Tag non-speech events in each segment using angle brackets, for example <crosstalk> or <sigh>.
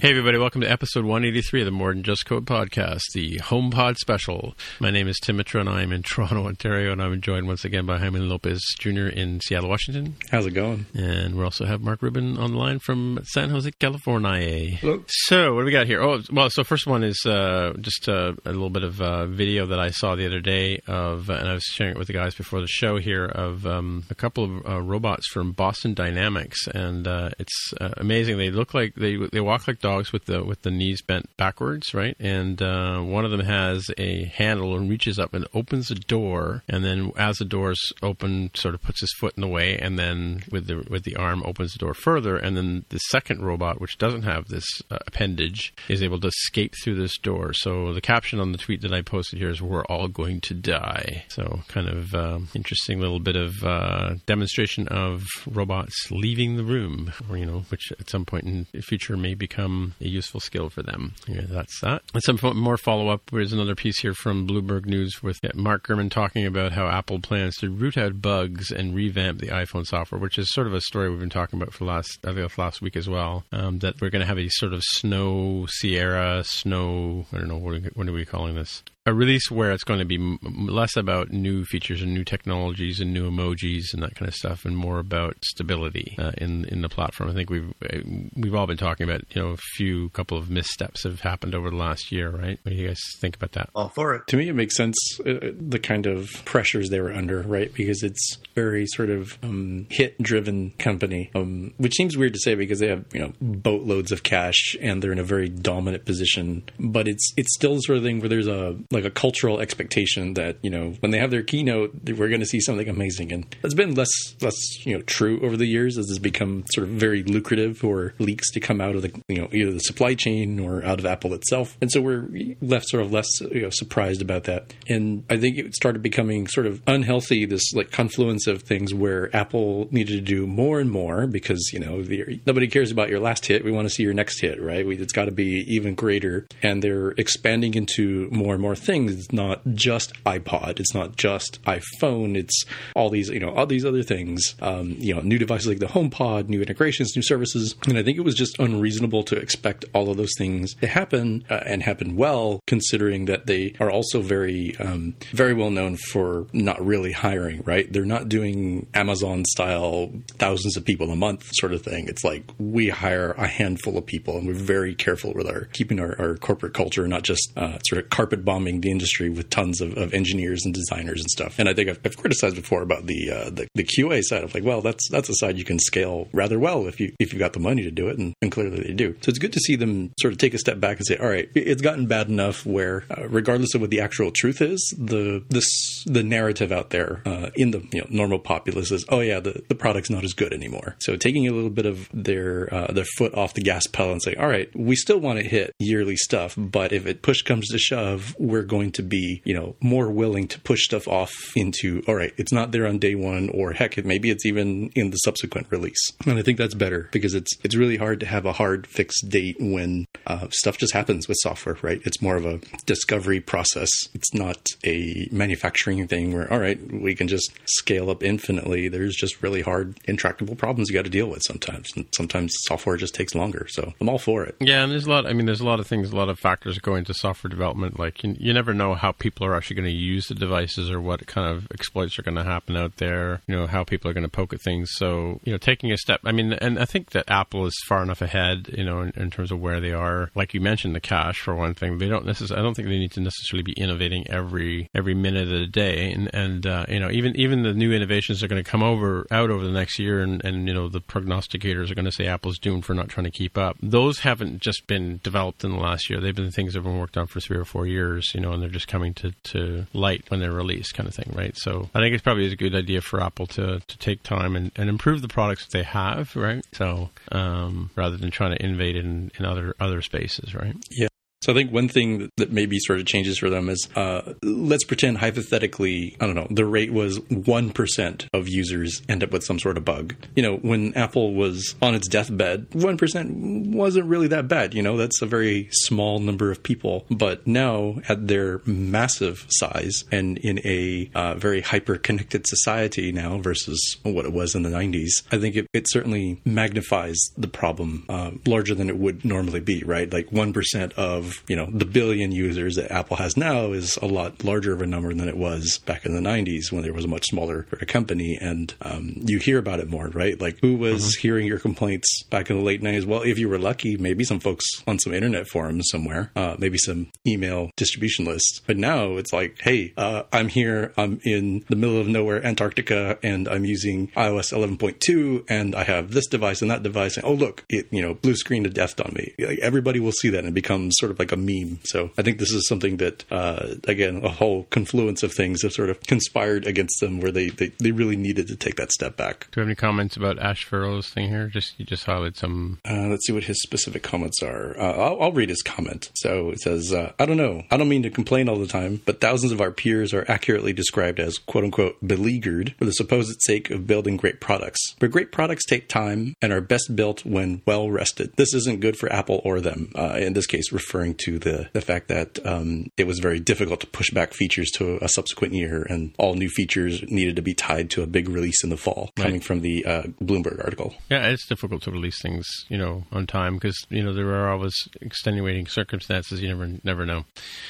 Hey, everybody, welcome to episode 183 of the More Than Just Code podcast, the HomePod special. My name is Tim Mitra, and I am in <laughs> Toronto, Ontario, and I'm joined once again by Jaime Lopez Jr. in Seattle, Washington. How's it going? And we also have Mark Rubin on the line from San Jose, California. Hello. So, what do we got here? Oh, well, so first one is uh, just uh, a little bit of uh, video that I saw the other day of, and I was sharing it with the guys before the show here, of um, a couple of uh, robots from Boston Dynamics, and uh, it's uh, amazing. They look like they they walk like dogs with the with the knees bent backwards, right? And uh, one of them has a handle and reaches up and opens a door, and then as the doors open, sort of puts his foot in the way, and then with the with the arm opens the door further, and then the second robot, which doesn't have this uh, appendage, is able to escape through this door. So the caption on the tweet that I posted here is "We're all going to die." So kind of um, interesting little bit of uh, demonstration of robots leaving the room, or you know, which at some point in the future may become a useful skill for them. Yeah, that's that. And some more follow up. There's another piece here from Bloomberg News with Mark Gurman talking about how Apple plans to root out bugs and revamp the iPhone software, which is sort of a story we've been talking about for last I think last week as well. Um, that we're going to have a sort of snow Sierra snow. I don't know what what are we calling this? A release where it's going to be m- less about new features and new technologies and new emojis and that kind of stuff, and more about stability uh, in in the platform. I think we've uh, we've all been talking about you know a few couple of missteps have happened over the last year, right? What do you guys think about that? All for it. To me, it makes sense uh, the kind of pressures they were under, right? Because it's very sort of um, hit-driven company, um, which seems weird to say because they have you know boatloads of cash and they're in a very dominant position. But it's it's still the sort of thing where there's a like a cultural expectation that you know when they have their keynote, we're going to see something amazing, and that's been less less you know true over the years as it's become sort of very lucrative for leaks to come out of the you know either the supply chain or out of Apple itself, and so we're left sort of less you know surprised about that. And I think it started becoming sort of unhealthy this like confluence of things where Apple needed to do more and more because you know the, nobody cares about your last hit. We want to see your next hit, right? We, it's got to be even greater, and they're expanding into more and more things. It's not just iPod. It's not just iPhone. It's all these you know all these other things. Um, you know, new devices like the HomePod, new integrations, new services, and I think it was just unreasonable to expect all of those things to happen uh, and happen well, considering that they are also very um, very well known for not really hiring. Right? They're not doing Amazon style thousands of people a month sort of thing. It's like we hire a handful of people, and we're very careful with our keeping our, our corporate culture, not just uh, sort of carpet bombing the industry with tons of, of engineers and designers and stuff. And I think I've, I've criticized before about the, uh, the the QA side of like, well, that's that's a side you can scale rather well if you if you've got the money to do it, and, and clearly they do. So it's good to see them sort of take a step back and say, all right, it's gotten bad enough where, uh, regardless of what the actual truth is, the this the narrative out there uh, in the you know, normal populace is, oh yeah, the, the product's not as good anymore. So taking a little bit of their uh, their foot off the gas pedal and saying, all right, we still want to hit yearly stuff, but if it push comes to shove, we're we're going to be, you know, more willing to push stuff off into, all right, it's not there on day one, or heck, maybe it's even in the subsequent release. And I think that's better because it's it's really hard to have a hard fixed date when uh, stuff just happens with software, right? It's more of a discovery process. It's not a manufacturing thing where, all right, we can just scale up infinitely. There's just really hard, intractable problems you got to deal with sometimes. And sometimes software just takes longer. So I'm all for it. Yeah, and there's a lot. I mean, there's a lot of things, a lot of factors go into software development. Like you, you never know how people are actually going to use the devices or what kind of exploits are going to happen out there. You know how people are going to poke at things. So you know, taking a step. I mean, and I think that Apple is far enough ahead. You know, in, in terms of where they are. Like you mentioned, the cache for one thing. They don't necessarily. I don't think they need to necessarily be innovating every every minute of the day. And and uh, you know, even even the new innovations are going to come over out over the next year, and and you know, the prognosticators are going to say Apple's doomed for not trying to keep up. Those haven't just been developed in the last year. They've been things that have been worked on for three or four years. You know, and they're just coming to to light when they're released, kind of thing, right? So I think it's probably a good idea for Apple to to take time and, and improve the products that they have, right? So um, rather than trying to innovate in, in other other spaces, right? Yeah. So I think one thing that maybe sort of changes for them is uh, let's pretend hypothetically, I don't know, the rate was 1% of users end up with some sort of bug. You know, when Apple was on its deathbed, 1% wasn't really that bad. You know, that's a very small number of people. But now at their massive size and in a uh, very hyper connected society now versus what it was in the 90s, I think it, it certainly magnifies the problem uh, larger than it would normally be, right? Like 1% of you know the billion users that Apple has now is a lot larger of a number than it was back in the 90s when there was a much smaller company, and um, you hear about it more, right? Like who was mm-hmm. hearing your complaints back in the late 90s? Well, if you were lucky, maybe some folks on some internet forums somewhere, uh, maybe some email distribution lists. But now it's like, hey, uh, I'm here, I'm in the middle of nowhere, Antarctica, and I'm using iOS 11.2, and I have this device and that device, and oh look, it you know blue screen to death on me. Like, everybody will see that and it becomes sort of like a meme. So I think this is something that, uh, again, a whole confluence of things have sort of conspired against them where they, they, they really needed to take that step back. Do you have any comments about Ash Furrow's thing here? Just You just highlighted some. Uh, let's see what his specific comments are. Uh, I'll, I'll, read his comment. So it says, uh, I don't know. I don't mean to complain all the time, but thousands of our peers are accurately described as quote unquote beleaguered for the supposed sake of building great products. But great products take time and are best built when well rested. This isn't good for Apple or them. Uh, in this case, referring to the, the fact that um, it was very difficult to push back features to a subsequent year, and all new features needed to be tied to a big release in the fall, right. coming from the uh, Bloomberg article. Yeah, it's difficult to release things, you know, on time because you know there are always extenuating circumstances. You never never know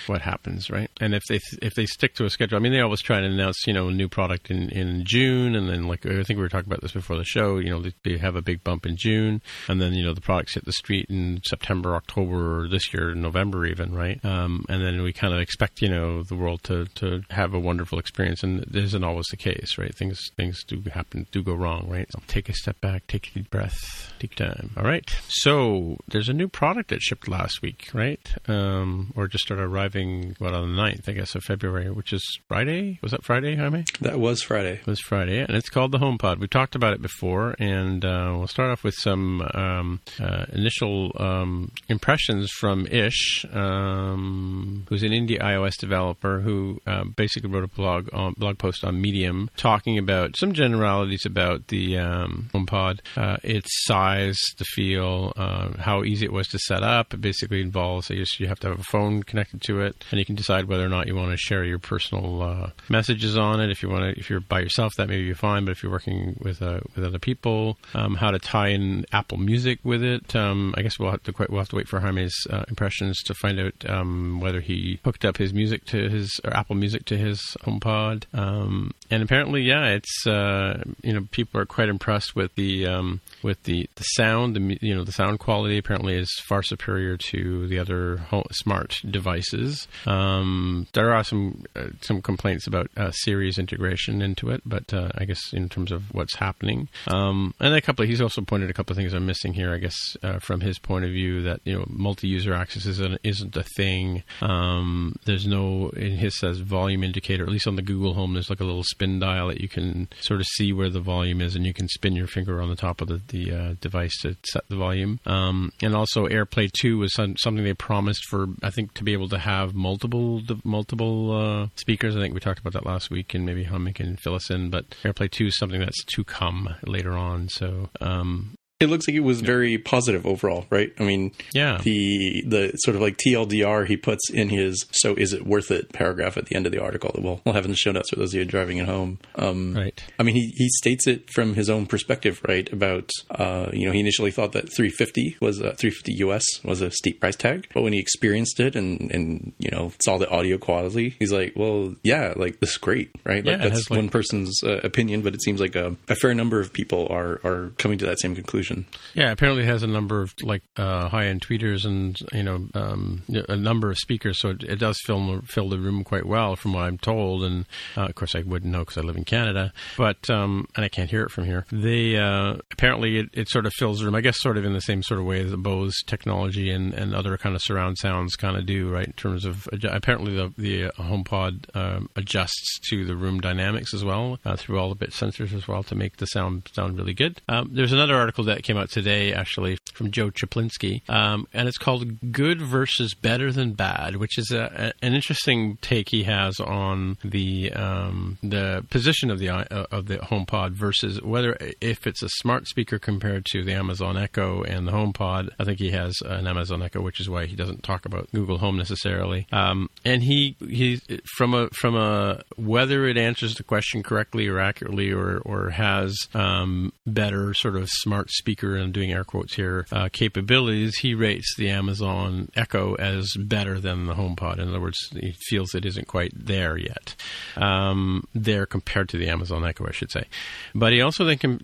what happens, right? And if they if they stick to a schedule, I mean, they always try to announce you know a new product in in June, and then like I think we were talking about this before the show. You know, they, they have a big bump in June, and then you know the products hit the street in September, October, or this year, November even, right? Um, and then we kind of expect, you know, the world to, to have a wonderful experience, and it isn't always the case, right? Things things do happen, do go wrong, right? So take a step back, take a deep breath, take time. All right. So there's a new product that shipped last week, right? Um, or just started arriving, what, on the 9th, I guess, of February, which is Friday? Was that Friday, Jaime? That was Friday. It was Friday, and it's called the HomePod. We talked about it before, and uh, we'll start off with some um, uh, initial um, impressions from Ish. Um, who's an indie iOS developer who uh, basically wrote a blog on, blog post on Medium talking about some generalities about the um, HomePod, uh, its size, the feel, uh, how easy it was to set up. It basically involves, I guess, you have to have a phone connected to it, and you can decide whether or not you want to share your personal uh, messages on it. If you want to, if you're by yourself, that may be fine. But if you're working with uh, with other people, um, how to tie in Apple Music with it. Um, I guess we'll have to we'll have to wait for Jaime's uh, to find out um, whether he hooked up his music to his or Apple Music to his HomePod. Um, and apparently, yeah, it's uh, you know people are quite impressed with the um, with the, the sound. The you know the sound quality apparently is far superior to the other home, smart devices. Um, there are some uh, some complaints about uh, Siri's integration into it, but uh, I guess in terms of what's happening, um, and a couple. Of, he's also pointed a couple of things I'm missing here. I guess uh, from his point of view that you know multi-user access is isn't isn't a thing. Um, there's no in his says volume indicator. At least on the Google Home, there's like a little spin dial that you can sort of see where the volume is, and you can spin your finger on the top of the the uh, device to set the volume. Um, and also AirPlay Two was some, something they promised for I think to be able to have multiple multiple uh, speakers. I think we talked about that last week, and maybe Hum can fill us in. But AirPlay Two is something that's to come later on. So um, it looks like it was very positive overall, right? I mean, yeah. The the sort of like TLDR he puts in his "so is it worth it" paragraph at the end of the article that we'll we'll have in the show notes for those of you driving at home. Um, right. I mean, he he states it from his own perspective, right? About uh, you know he initially thought that 350 was uh, 350 US was a steep price tag, but when he experienced it and and you know saw the audio quality, he's like, well, yeah, like this is great, right? Like Yeah, that's has, like- one person's uh, opinion, but it seems like a, a fair number of people are are coming to that same conclusion. Yeah, apparently it has a number of like uh, high-end tweeters and you know um, a number of speakers, so it, it does fill fill the room quite well, from what I'm told. And uh, of course, I wouldn't know because I live in Canada, but um, and I can't hear it from here. They uh, apparently it, it sort of fills the room, I guess, sort of in the same sort of way that Bose technology and, and other kind of surround sounds kind of do, right? In terms of apparently the the uh, HomePod um, adjusts to the room dynamics as well uh, through all the bit sensors as well to make the sound sound really good. Um, there's another article that came out today actually from Joe Cieplinski, um, and it's called "Good versus Better Than Bad," which is a, a, an interesting take he has on the um, the position of the uh, of the HomePod versus whether if it's a smart speaker compared to the Amazon Echo and the HomePod. I think he has an Amazon Echo, which is why he doesn't talk about Google Home necessarily. Um, and he he from a from a whether it answers the question correctly or accurately or or has um, better sort of smart speaker and I'm doing air quotes here uh, capabilities, he rates the Amazon Echo as better than the HomePod. In other words, he feels it isn't quite there yet. Um, there compared to the Amazon Echo, I should say. But he also then com-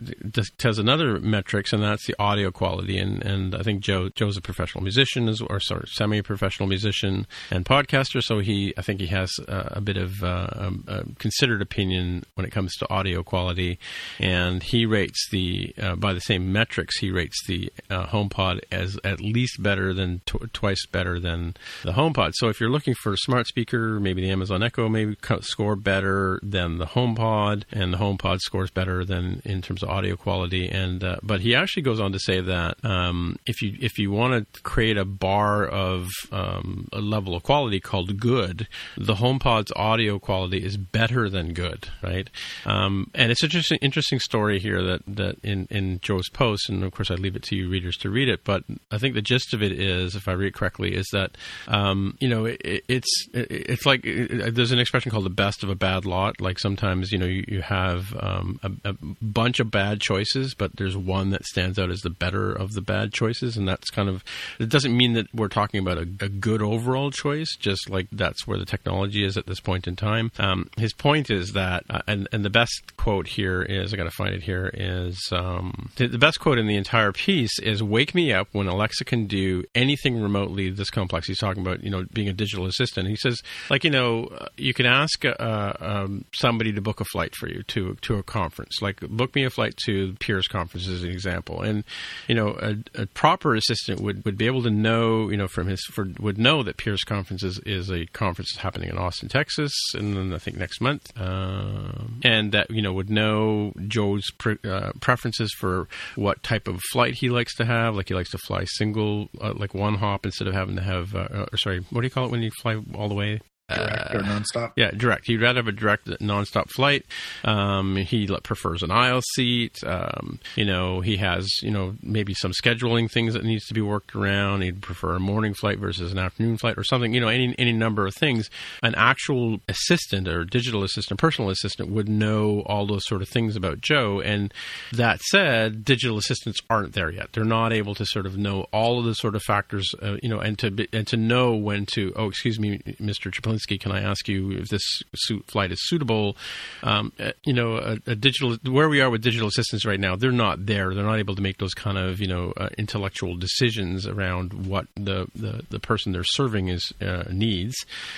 another metrics, and that's the audio quality. And, and I think Joe Joe's a professional musician, or sorry, semi-professional musician and podcaster. So he, I think he has uh, a bit of uh, um, considered opinion when it comes to audio quality, and he rates the uh, by the same metrics he rates the uh, HomePod as at least better than tw- twice better than the HomePod. So if you're looking for a smart speaker, maybe the Amazon Echo maybe co- score better than the HomePod, and the HomePod scores better than in terms of audio quality. And uh, but he actually goes on to say that um, if you if you want to create a bar of um, a level of quality called good, the HomePod's audio quality is better than good, right? Um, and it's interesting interesting story here that that in in Joe's post, and of course I leave it to you readers to read it. But I think the gist of it is, if I read it correctly, is that um, you know it, it's it, it's like it, there's an expression called the best of a bad lot. Like sometimes you know you, you have um, a, a bunch of bad choices, but there's one that stands out as the better of the bad choices, and that's kind of it doesn't mean that we're talking about a, a good overall choice. Just like that's where the technology is at this point in time. Um, his point is that, uh, and and the best quote here is I got to find it here is um, the, the best quote in the entire piece is "Wake me up when Alexa can do anything remotely this complex." He's talking about you know being a digital assistant. He says like you know you can ask uh, um, somebody to book a flight for you to to a conference. Like book me a flight to the Peers conference as an example, and you know a, a proper assistant would, would be able to know you know from his for, would know that Peers conference is, is a conference that's happening in Austin, Texas, and then I think next month, um, and that you know would know Joe's pre- uh, preferences for what type of flight he likes to have. Like he likes to fly single, uh, like one hop instead of having to have. Uh, uh, or sorry, what do you call it when you fly all the way? Direct or nonstop. Yeah, direct. He'd rather have a direct, nonstop flight. Um, he prefers an aisle seat. Um, you know, he has you know maybe some scheduling things that needs to be worked around. He'd prefer a morning flight versus an afternoon flight or something. You know, any any number of things. An actual assistant or digital assistant, personal assistant would know all those sort of things about Joe. And that said, digital assistants aren't there yet. They're not able to sort of know all of the sort of factors. Uh, you know, and to be, and to know when to. Oh, excuse me, Mr. Cieplinski. Alinsky, can I ask you if this flight is suitable? Um, uh, you know, a, a, digital where we are with digital assistants right now, they're not there. They're not able to make those kind of you know uh, intellectual decisions around what the, the, the person they're serving is uh, needs,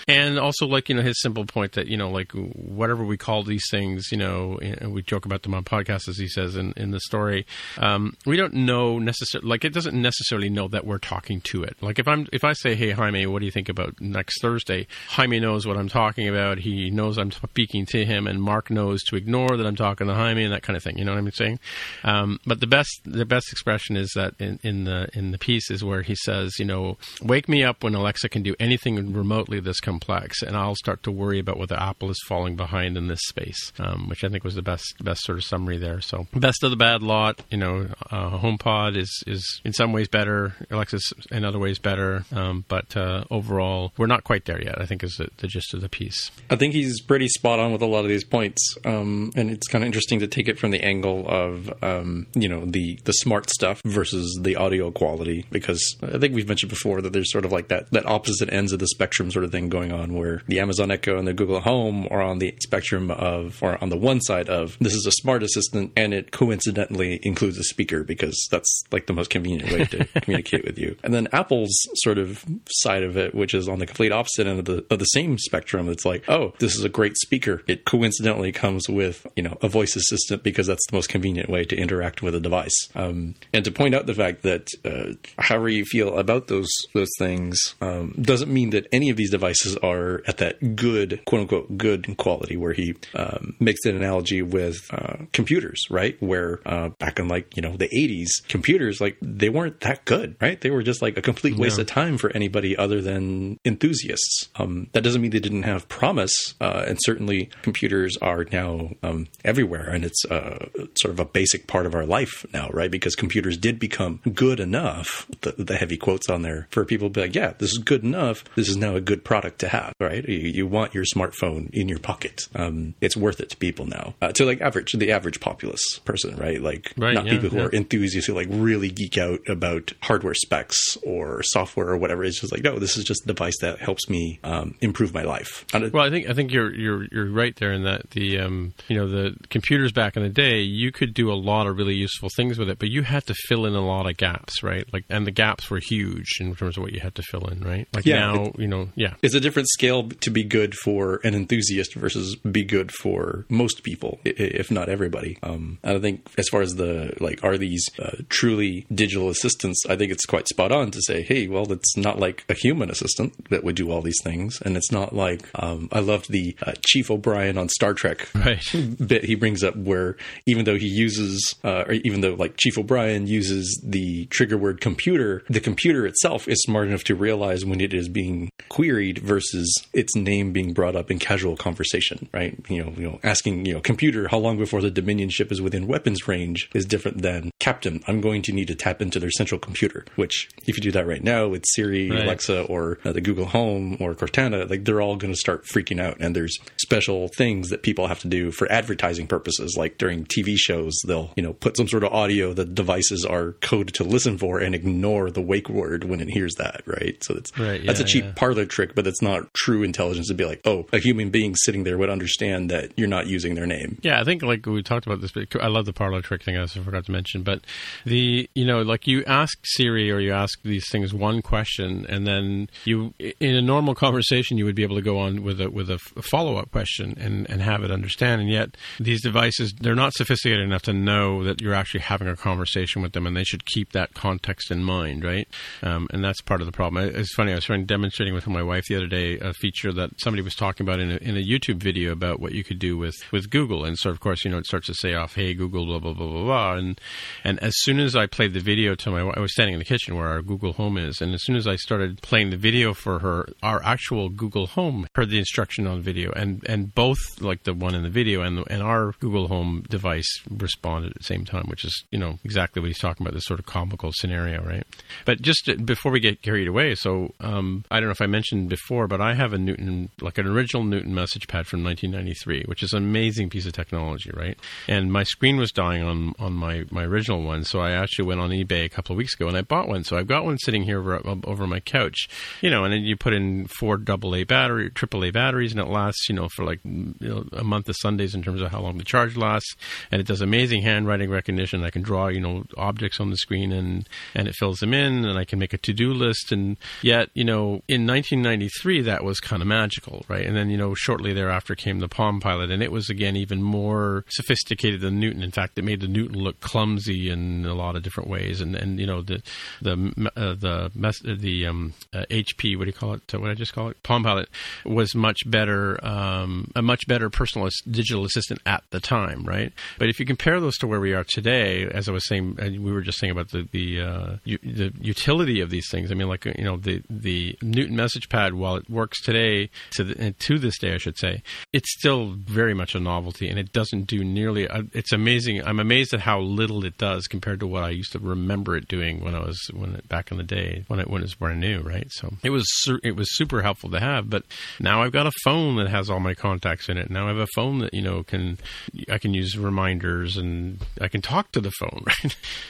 and also like you know his simple point that you know like whatever we call these things, you know, we joke about them on podcasts as he says in, in the story. Um, we don't know necessarily like it doesn't necessarily know that we're talking to it. Like if I'm if I say, hey Jaime, what do you think about next Thursday? Jaime knows what I'm talking about. He knows I'm speaking to him, and Mark knows to ignore that I'm talking to Jaime and that kind of thing. You know what I'm saying? Um, but the best the best expression is that in, in the in the piece is where he says, you know, wake me up when Alexa can do anything remotely this complex, and I'll start to worry about whether Apple is falling behind in this space, um, which I think was the best best sort of summary there. So best of the bad lot. You know, uh, HomePod is is in some ways better, Alexa's in other ways better, um, but uh, overall we're not quite there yet. I think is the, the, gist of the piece. I think he's pretty spot on with a lot of these points, um, and it's kind of interesting to take it from the angle of um, you know the the smart stuff versus the audio quality because I think we've mentioned before that there's sort of like that that opposite ends of the spectrum sort of thing going on where the Amazon Echo and the Google Home are on the spectrum of or on the one side of this is a smart assistant and it coincidentally includes a speaker because that's like the most convenient way to <laughs> communicate with you. And then Apple's sort of side of it, which is on the complete opposite end of the of the same spectrum. It's like, oh, this is a great speaker. It coincidentally comes with you know a voice assistant because that's the most convenient way to interact with a device. Um, and to point out the fact that uh, however you feel about those those things um, doesn't mean that any of these devices are at that good quote unquote good quality where he um, makes an analogy with uh, computers, right? Where uh, back in like you know the 80s, computers like they weren't that good, right? They were just like a complete waste of time for anybody other than enthusiasts. Um, that doesn't mean they didn't have promise, uh, and certainly computers are now um, everywhere, and it's uh, sort of a basic part of our life now, right? Because computers did become good enough, the, the, heavy quotes on there, for people to be like, yeah, this is good enough. This is now a good product to have, right? You, you want your smartphone in your pocket. Um, it's worth it to people now, uh, to like average, the average populace person, right? Like right, not yeah, people who yeah. are enthusiasts who like really geek out about hardware specs or software or whatever. It's just like, no, this is just a device that helps me um, improve my life. Well, I think I think you're you're you're right there in that the um, you know the computers back in the day, you could do a lot of really useful things with it, but you had to fill in a lot of gaps, right? Like, and the gaps were huge in terms of what you had to fill in, right? Like yeah, now, it, you know, yeah, it's a different scale to be good for an enthusiast versus be good for most people, if not everybody. Um, I think as far as the like, are these uh, truly digital assistants? I think it's quite spot on to say, hey, well, it's not like a human assistant that would do all these things, and it's not like um, I loved the uh, Chief O'Brien on Star Trek right. <laughs> bit he brings up where even though he uses, uh, or even though like Chief O'Brien uses the trigger word computer, the computer itself is smart enough to realize when it is being queried versus its name being brought up in casual conversation, right? You know, you know, asking you know, computer how long before the Dominion ship is within weapons range is different than Captain. I'm going to need to tap into their central computer, which if you do that right now with Siri, right. Alexa, or uh, the Google Home or Cortana, like they're all going to start freaking out. And there's special things that people have to do for advertising purposes, like during TV shows, they'll you know put some sort of audio that devices are coded to listen for and ignore the wake word when it hears that, right? So it's right, yeah, that's a cheap yeah. parlor trick, but it's not true intelligence to be like, oh, a human being sitting there would understand that you're not using their name. Yeah, I think like we talked about this, I love the parlor trick thing. I also forgot to mention, but the you know like you ask Siri or you ask these things one question, and then you in a normal conversation you would be able to go on with a with a follow up question and and have it understand, and yet these devices they're not sophisticated enough to know that you're actually having a conversation with them, and they should keep that context in mind, right? Um, and that's part of the problem. It's funny. I was trying demonstrating with my wife the other day a feature that somebody was talking about in a, in a YouTube video about what you could do with with Google, and so of course you know it starts to say off, "Hey Google," blah blah blah blah blah, and and as soon as I played the video to my, I was standing in the kitchen where our Google Home is, and as soon as I started playing the video for her, our actual Google Home heard the instruction on video, and and both like the one in the video and the, and our Google Home device responded at the same time, which is you know exactly what he's talking about, this sort of comical scenario, right? But just before we get carried away, so um, I don't know if I mentioned before, but I have a Newton, like an original Newton message pad from 1993, which is an amazing piece of technology, right? And my screen was dying on on my my original original one. So I actually went on eBay a couple of weeks ago and I bought one. So I've got one sitting here over, over my couch, you know, and then you put in four double A battery, triple A batteries, and it lasts, you know, for like you know, a month of Sundays in terms of how long the charge lasts. And it does amazing handwriting recognition. I can draw, you know, objects on the screen and, and it fills them in and I can make a to-do list. And yet, you know, in 1993, that was kind of magical, right? And then, you know, shortly thereafter came the Palm Pilot and it was again even more sophisticated than Newton. In fact, it made the Newton look clumsy in a lot of different ways. And, and you know, the, the, uh, the, the um, uh, HP, what do you call it? What did I just call it? Palm Pilot was much better, um, a much better personal digital assistant at the time, right? But if you compare those to where we are today, as I was saying, we were just saying about the the, uh, u- the utility of these things. I mean, like you know, the the Newton Message Pad, while it works today to the, to this day, I should say, it's still very much a novelty, and it doesn't do nearly. Uh, it's amazing. I'm amazed at how little it does compared to what I used to remember it doing when I was when it, back in the day when it when it was brand new, right? So it was it was super helpful to have. But now I've got a phone that has all my contacts in it. Now I have a phone that you know can I can use reminders and I can talk to the phone, <laughs> right?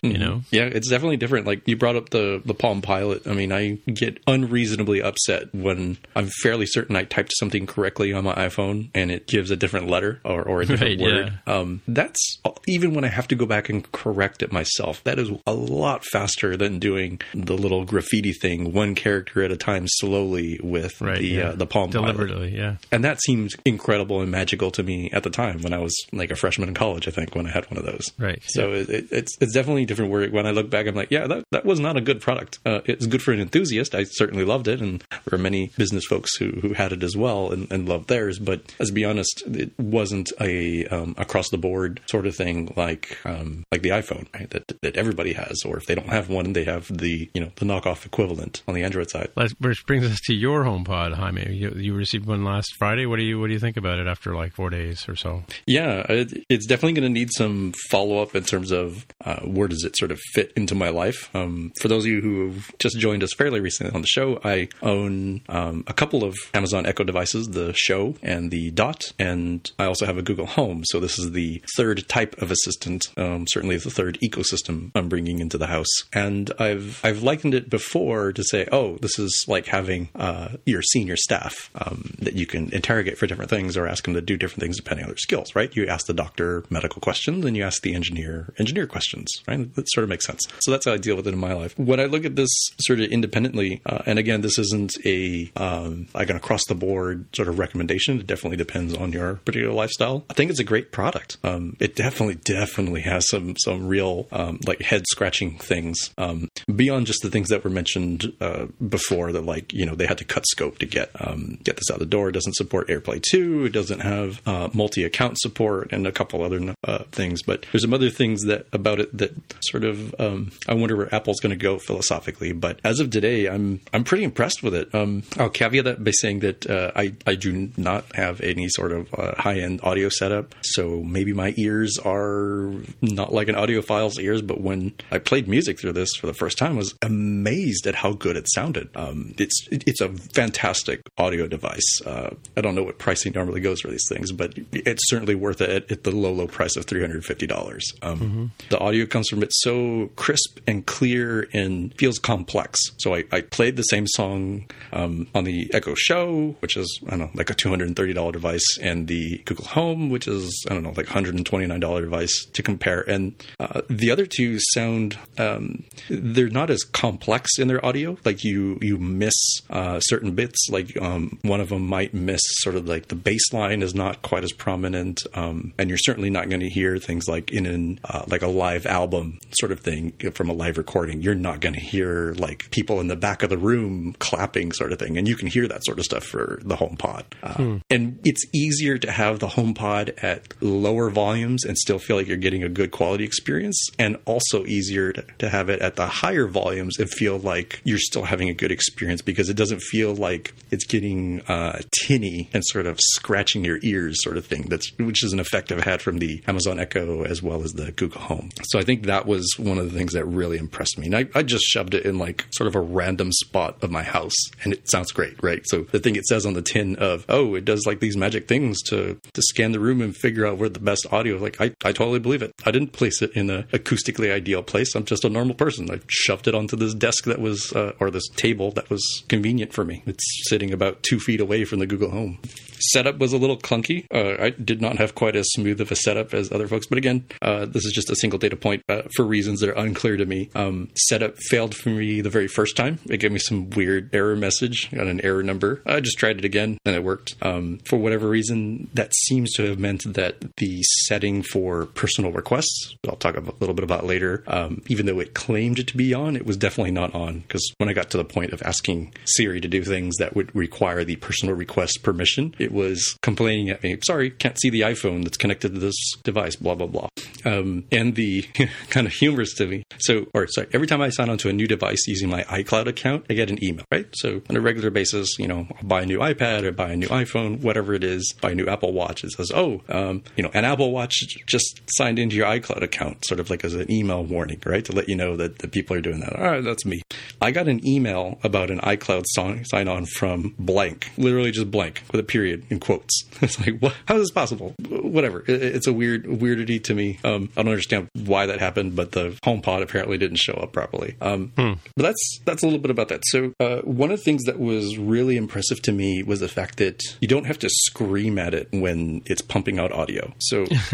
Mm-hmm. you know, yeah, it's definitely different. Like you brought up the the Palm Pilot. I mean, I get unreasonably upset when I'm fairly certain I typed something correctly on my iPhone and it gives a different letter or, or a different <laughs> Right, word. Um, that's even when I have to go back and correct it myself. That is a lot faster than doing the little graffiti thing, one character at a time, slowly with right? the yeah. uh, the Palm Pilot. deliberately, yeah. And that seemed incredible and magical to me at the time when I was like a freshman in college. I think when I had one of those. Right. So it, it, it's it's definitely different. Where when I look back, I'm like, yeah, that, that was not a good product. Uh, it's good for an enthusiast. I certainly loved it, and there are many business folks who, who had it as well and, and loved theirs. But let's be honest, it wasn't a um, across the board sort of thing like um, like the iPhone, right? That that everybody has, or if they don't have one, they have the you know the knockoff equivalent on the Android side. Which brings us to your HomePod, Jaime. You, you received one last Friday. What do you what do you think about it after like four days or so? Yeah, it, it's definitely going to need some follow up in terms of uh, where does it sort of fit into my life. Um, for those of you who have just joined us fairly recently on the show, I own um, a couple of Amazon Echo devices, the Show and the Dot, and I also have a Google Home. So this is the third type of assistant, um, certainly the third ecosystem I'm bringing into the house. And I've I've likened it before to say, oh, this is like having uh, your senior staff um, that you can interrogate for different things or ask them to do different things depending on their skills, right? You ask the doctor medical questions and you ask the engineer engineer questions, right? That sort of makes sense. So that's how I deal with it in my life. When I look at this sort of independently, uh, and again, this isn't a um, like an across the board sort of recommendation. It definitely depends on your particular lifestyle. I think it's a great product. Um, it definitely, definitely has some some real um, like head scratching things um, beyond just the things that were mentioned uh, before. That like you know they had to cut scope to get um, get this out the door. It doesn't support AirPlay two. It doesn't have uh, multi account support and a couple other uh, things. But there's some other things that about it that sort of um, I wonder where Apple's going to go philosophically. But as of today, I'm I'm pretty impressed with it. Um, I'll caveat that by saying that uh, I I do not have any sort of uh, high end audio setup, so maybe my ears are not like an audiophile's ears. But when I played music through this for the first time, I was amazed at how good it sounded. Um, it's it's a fantastic audio device. Uh, I don't know what pricing normally goes for these things, but it's certainly worth it at, at the low low price of three hundred fifty dollars. Um, mm-hmm. The audio comes from it so crisp and clear and feels complex. So I, I played the same song um, on the Echo Show, which is I don't know like a two hundred and thirty dollar device, and the Google Home, which is I don't know like hundred and twenty nine dollar device to compare. And uh, the other two sound um, they're not as complex in their audio. Like you you miss uh, certain bits. Like um, one of them might miss sort of like the bass line is not quite as prominent, um, and you're certainly not going to hear things like in an uh, like a live album sort of thing from a live recording. You're not going to hear like people in the back of the room clapping sort of thing, and you can hear that sort of stuff for the HomePod. Uh, hmm. And it's easier to have the HomePod at lower volumes and still feel like you're getting a good quality experience, and also easier to, to have it at the higher volumes and feel like you're still having a good experience because it doesn't feel like it's getting uh, tinny and sort of scratching your ears, sort of thing. That's which is an effect I've had from the Amazon Echo as well as the Google Home. So I think that was one of the things that really impressed me. And I, I just shoved it in like sort of a random spot of my house, and it sounds great, right? So the thing it says on the tin of oh, it does like these magic things to to scan the room and figure out where the best audio. Like I, I totally believe it. I didn't place it in in an acoustically ideal place. I'm just a normal person. I shoved it onto this desk that was, uh, or this table that was convenient for me. It's sitting about two feet away from the Google Home. Setup was a little clunky. Uh, I did not have quite as smooth of a setup as other folks, but again, uh, this is just a single data point uh, for reasons that are unclear to me. Um, setup failed for me the very first time. It gave me some weird error message on an error number. I just tried it again and it worked. Um, for whatever reason, that seems to have meant that the setting for personal requests, I'll talk a little bit about later, um, even though it claimed to be on, it was definitely not on because when I got to the point of asking Siri to do things that would require the personal request permission, it was complaining at me, sorry, can't see the iPhone that's connected to this device, blah, blah, blah. Um, and the <laughs> kind of humorous to me. So, or sorry, every time I sign onto a new device using my iCloud account, I get an email, right? So on a regular basis, you know, I'll buy a new iPad or buy a new iPhone, whatever it is, buy a new Apple Watch. It says, oh, um, you know, an Apple Watch just signed into your iCloud account, sort of like as an email warning, right? To let you know that the people are doing that. All right, that's me. I got an email about an iCloud sign on from blank, literally just blank with a period in quotes. <laughs> It's like, what? How is this possible? Whatever. It's a weird weirdity to me. Um, I don't understand why that happened, but the HomePod apparently didn't show up properly. Um, hmm. But that's that's a little bit about that. So uh, one of the things that was really impressive to me was the fact that you don't have to scream at it when it's pumping out audio. So <laughs> <laughs>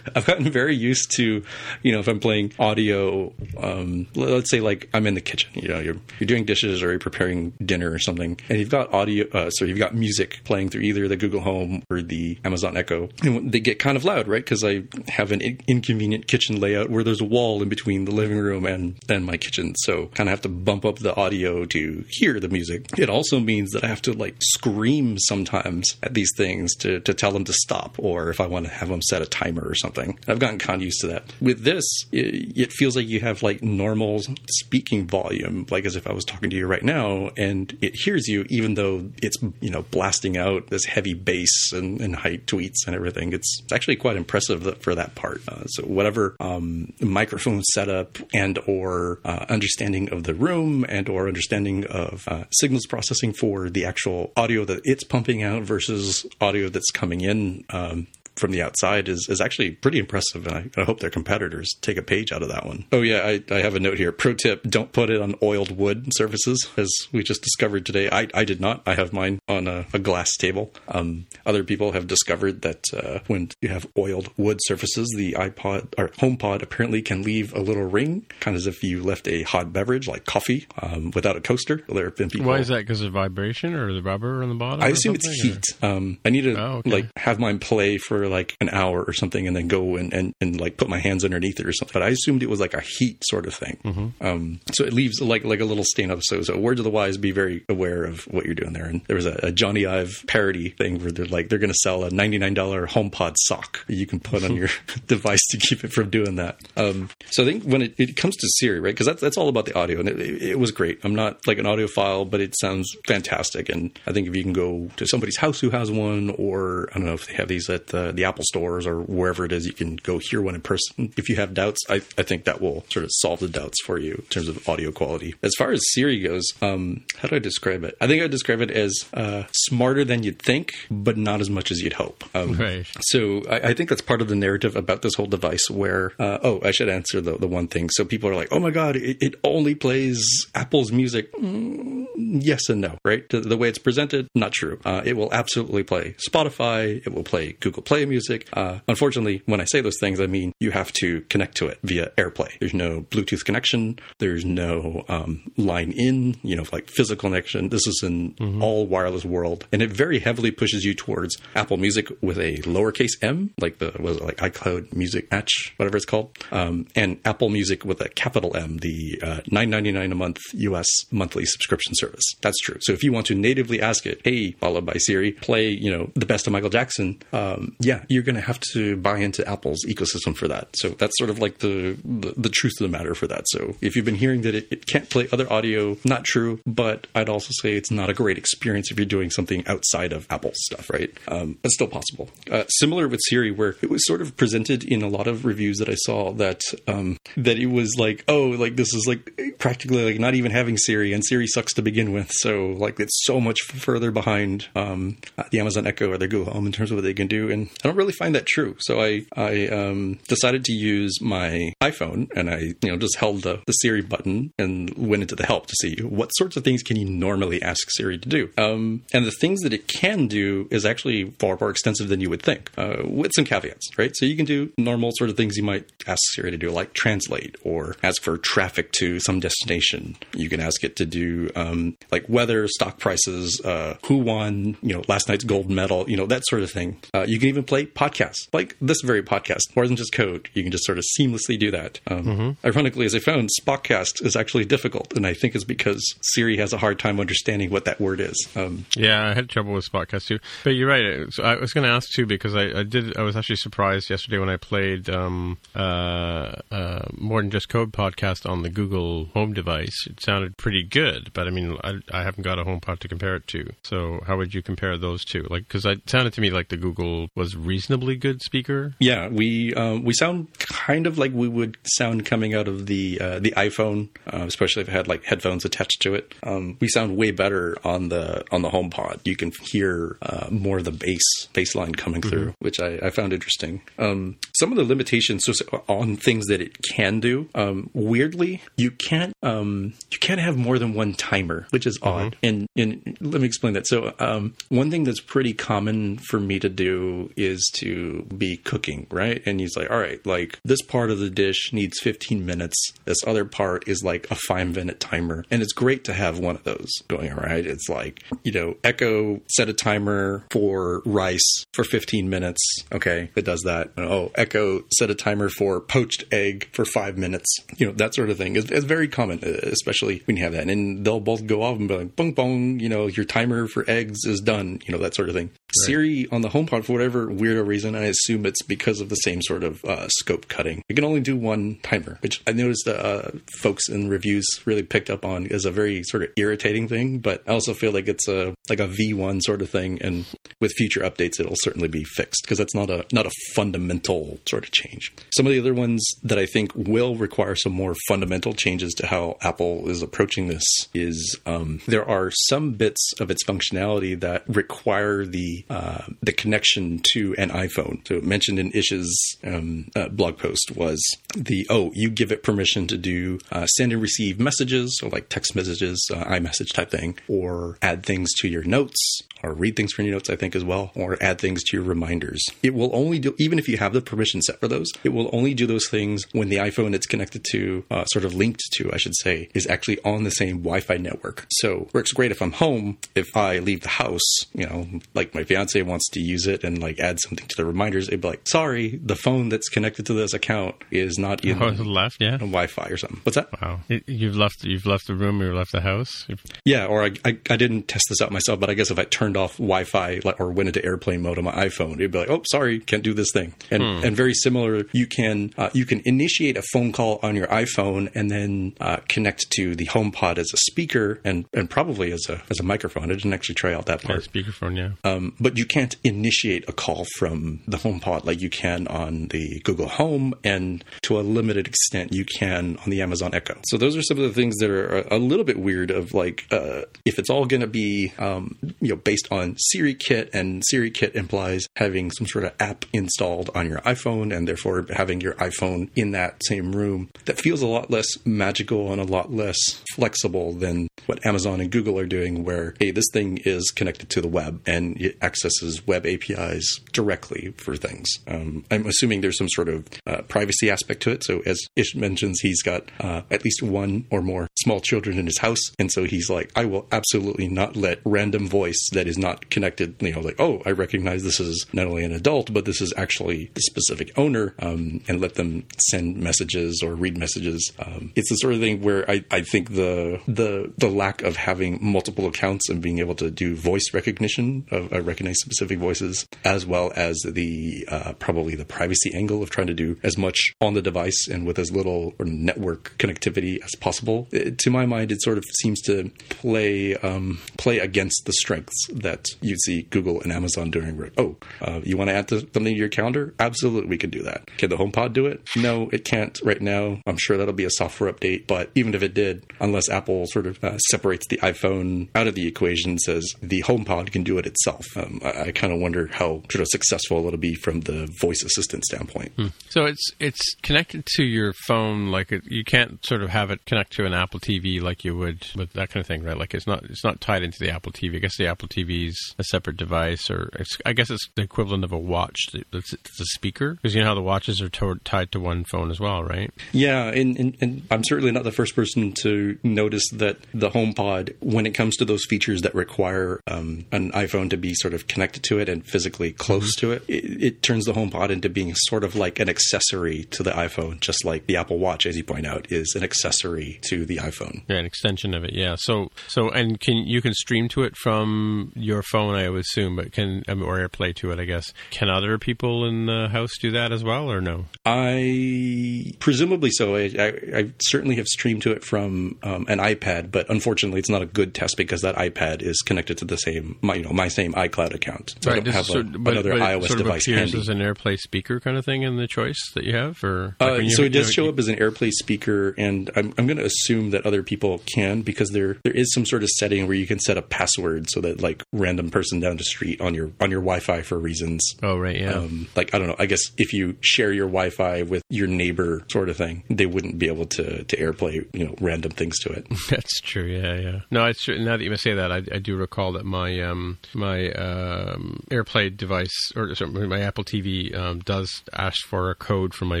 I've gotten very used to, you know, if I'm playing audio, um, let's say like I'm in the kitchen, you know, you're you're doing dishes or you're preparing dinner or something, and you've got audio, uh, so you've got music playing through either the Google Home or the Amazon Echo, and they get kind of loud, right? Because I have an in- inconvenient kitchen layout where there's a wall in between the living room and and my kitchen, so kind of have to bump up the audio to hear the music. It also means that I have to like scream sometimes at these things to to tell them to stop, or if I want to have them set a timer or something. I've gotten kind of used to that. With this, it, it feels like you have like normal speaking volume, like as if I was talking to you right now, and it hears you even though it's you know blasting out this heavy bass and, and height tweets and everything. It's actually quite impressive for that part. Uh, so whatever um, microphone setup and or uh, understanding of the room and or understanding of uh, signals processing for the actual audio that it's pumping out versus audio that's coming in um, from the outside is, is actually pretty impressive. And I, I, hope their competitors take a page out of that one. Oh, yeah, I, I, have a note here. Pro tip don't put it on oiled wood surfaces, as we just discovered today. I, I did not. I have mine on a, a glass table. Um, other people have discovered that uh, when you have oiled wood surfaces, the iPod or HomePod apparently can leave a little ring, kind of as if you left a hot beverage like coffee um, without a coaster. There have been people. Why is that? Because of vibration or the rubber on the bottom? I assume it's heat. Um, I need to oh, okay. like have mine play for like an hour or something and then go and, and, and like put my hands underneath it or something. But I assumed it was like a heat sort of thing. Mm-hmm. Um, so it leaves like like a little stain of so. So words of the wise, be very aware of what you're doing there. And there was a, a Jony Ive parody thing where they're like they're going to sell a $99 HomePod sock you can put on your <laughs> <laughs> device to keep it from doing that. Um, so I think when it, it comes to Siri, right? Because that's that's all about the audio, and it, it, was great. I'm not like an audiophile, but it sounds fantastic. And I think if you can go to somebody's house who has one, or I don't know if they have these at the, the Apple stores or wherever it is you can go hear one in person. If you have doubts, I, I think that will sort of solve the doubts for you in terms of audio quality. As far as Siri goes, um, how do I describe it? I think I would describe it as uh, smarter than you'd think, but not as much as you'd hope. Um, right. So I, I, think that's part of the narrative about this whole device where, uh, oh, I should answer the, the one thing. So people are like, oh my God, it, it only plays Apple's music. Mm, yes and no, right? The, the, way it's presented, not true. Uh, it will absolutely play Spotify. It will play Google Play Music. Uh, unfortunately, when I say those things, I mean you have to connect to it via AirPlay. There's no Bluetooth connection. There's no um, line in, you know, like physical connection. This is an mm-hmm. all wireless world, and it very heavily pushes you towards Apple Music with a lowercase m, like the was it like iCloud Music Match, whatever it's called, um, and Apple Music with a capital M, the uh, nine ninety nine a month US monthly subscription service. That's true. So if you want to natively ask it, hey, followed by Siri, play, you know, the best of Michael Jackson, um, yeah, you're going to have to buy into Apple's ecosystem for that. So that's sort of like the, the, the truth of the matter for that. So if you've been hearing that it, it, can't play other audio, not true, but I'd also say it's not a great experience if you're doing something outside of Apple stuff, right? Um, but still possible. Uh, similar with Siri, where it was sort of presented in a lot of reviews that I saw that um, that it was like, oh, like this is like practically like not even having Siri, and Siri sucks to begin begin with. So like it's so much further behind um, the Amazon Echo or the Google Home in terms of what they can do, and I don't really find that true. So I I um, decided to use my iPhone and I you know just held the, the Siri button and went into the help to see what sorts of things can you normally ask Siri to do. Um, and the things that it can do is actually far more extensive than you would think, uh, with some caveats, right? So you can do normal sort of things you might ask Siri to do, like translate or ask for traffic to some destination. You can ask it to do um, like weather, stock prices, uh, who won, you know, last night's gold medal, you know, that sort of thing. Uh, you can even play podcasts, like this very podcast, more than just code. You can just sort of seamlessly do that. Um, mm-hmm. Ironically, as I found, Spockcast is actually difficult, and I think it's because Siri has a hard time understanding what that word is. Um, yeah, I had trouble with Spockcast too. But you're right. So I was going to ask too because I, I, did. I was actually surprised yesterday when I played um, uh, uh, more than just code podcast on the Google Home device. It sounded pretty good, but I mean, I, I haven't got a HomePod to compare it to. So how would you compare those two? Like, because it sounded to me like the Google was reasonably good speaker. Yeah, we um, we sound kind of like we would sound coming out of the uh, the iPhone, uh, especially if it had like headphones attached to it. Um, we sound way better on the on the HomePod. You can hear uh, more of the bass bass line coming mm-hmm. through, which I, I found interesting. Um, some of the limitations so, on things that it can do, um, weirdly, you can't um, you can't have more than one timer, which is mm-hmm. odd. And, and let me explain that. So um, one thing that's pretty common for me to do is to be cooking, right? And he's like, all right, like this part of the dish needs 15 minutes. This other part is like a five minute timer. And it's great to have one of those going, all right? It's like, you know, Echo set a timer for rice for 15 minutes. Okay, it does that. Oh, Echo set a timer for poached egg for five minutes. You know, that sort of thing is, is very common, especially when you have that. And they'll both go off and be like, bong, bong, you know, your timer for eggs is done, you know, that sort of thing. Right. Siri on the HomePod, for whatever weirdo reason, I assume it's because of the same sort of uh, scope cutting. You can only do one timer, which I noticed uh, folks in reviews really picked up on as a very sort of irritating thing. But I also feel like it's a like a V1 sort of thing, and with future updates, it'll certainly be fixed because that's not a not a fundamental sort of change. Some of the other ones that I think will require some more fundamental changes to how Apple is approaching this is um, there are some bits of its functionality that require the uh, the connection to an iPhone. So mentioned in Ish's um, uh, blog post was the oh you give it permission to do uh, send and receive messages, so like text messages, uh, iMessage type thing, or add things to your notes, or read things from your notes, I think as well, or add things to your reminders. It will only do even if you have the permission set for those. It will only do those things when the iPhone it's connected to, uh, sort of linked to, I should say, is actually on the same Wi-Fi network. So works great if I'm home. If I leave the house, you know, like my fiance wants to use it and like add something to the reminders, it'd be like, sorry, the phone that's connected to this account is not in <laughs> oh, left, yeah, Wi-Fi or something. What's that? Wow, you've left, you've left the room, you left the house. Yeah, or I, I, I, didn't test this out myself, but I guess if I turned off Wi-Fi or went into airplane mode on my iPhone, it'd be like, oh, sorry, can't do this thing. And hmm. and very similar, you can uh, you can initiate a phone call on your iPhone and then uh, connect to the HomePod as a speaker and and probably as a as a microphone. I didn't actually try out that part. Yeah, speakerphone, yeah. Um, but you can't initiate a call from the HomePod like you can on the Google Home, and to a limited extent, you can on the Amazon Echo. So those are some of the things that are a little bit weird. Of like, uh, if it's all going to be, um, you know, based on Siri Kit, and Siri Kit implies having some sort of app installed on your iPhone, and therefore having your iPhone in that same room, that feels a lot less magical and a lot less flexible than what Amazon and Google are doing, where hey, this thing is connected to the web and it accesses web APIs directly for things. Um, I'm assuming there's some sort of uh, privacy aspect to it. So as Ish mentions, he's got uh, at least one or more small children in his house, and so he's like, I will absolutely not let random voice that is not connected. You know, like, oh, I recognize this is not only an adult, but this is actually the specific owner, um, and let them send messages or read messages. Um, it's the sort of thing where I, I think the the the lack of having multiple accounts and being able to do voice recognition of uh, recognize specific voices, as well as the uh, probably the privacy angle of trying to do as much on the device and with as little network connectivity as possible. It, to my mind, it sort of seems to play um, play against the strengths that you see Google and Amazon doing. Oh, uh, you want to add something to your calendar? Absolutely, we can do that. Can the HomePod do it? No, it can't right now. I'm sure that'll be a software update, but even if it did, unless Apple sort of uh, separates the iPhone out of the equation and says the HomePod can do it itself. Um, I, I kind of wonder how sort of successful it'll be from the voice assistant standpoint. Hmm. So it's it's connected to your phone, like it, you can't sort of have it connect to an Apple TV like you would with that kind of thing, right? Like it's not it's not tied into the Apple TV. I guess the Apple TV is a separate device, or I guess it's the equivalent of a watch. It's, it's a speaker because you know how the watches are tied to one phone as well, right? Yeah, and, and, and I'm certainly not the first person to notice that the HomePod, when it comes to those features that require um, an iPhone to be sort of connected to it and physically close mm-hmm. to it, it, it turns the HomePod into being sort of like an accessory to the iPhone, just like the Apple Watch, as you point out, is an accessory to the iPhone. Yeah, an extension of it. Yeah. So so and can you can stream to it from your phone, I would assume, but can or AirPlay to it, I guess. Can other people in the house do that as well, or no? I presumably so. I, I, I certainly have streamed to it from um, an iPad, but unfortunately, it's not a good test because that iPad is connected to the same, my, you know, my same iCloud account. So right, I don't have a, but, another but iOS sort device of handy. as an AirPlay speaker kind of thing in the choice that you have, or like uh, so it does show up as an AirPlay speaker, and I'm, I'm going to assume that other people can because there there is some sort of setting where you can set a password so that like random person down the street on your on your Wi-Fi for reasons. Oh right, yeah. Um, like I don't know. I guess if you share your Wi-Fi with your neighbor, sort of thing, they wouldn't be able to to AirPlay you know random things to it. <laughs> That's true. Yeah, yeah. No, it's true. Now that you say that, I, I do recall that my um my um, AirPlay device or sorry, my Apple TV um, does ask for a code from my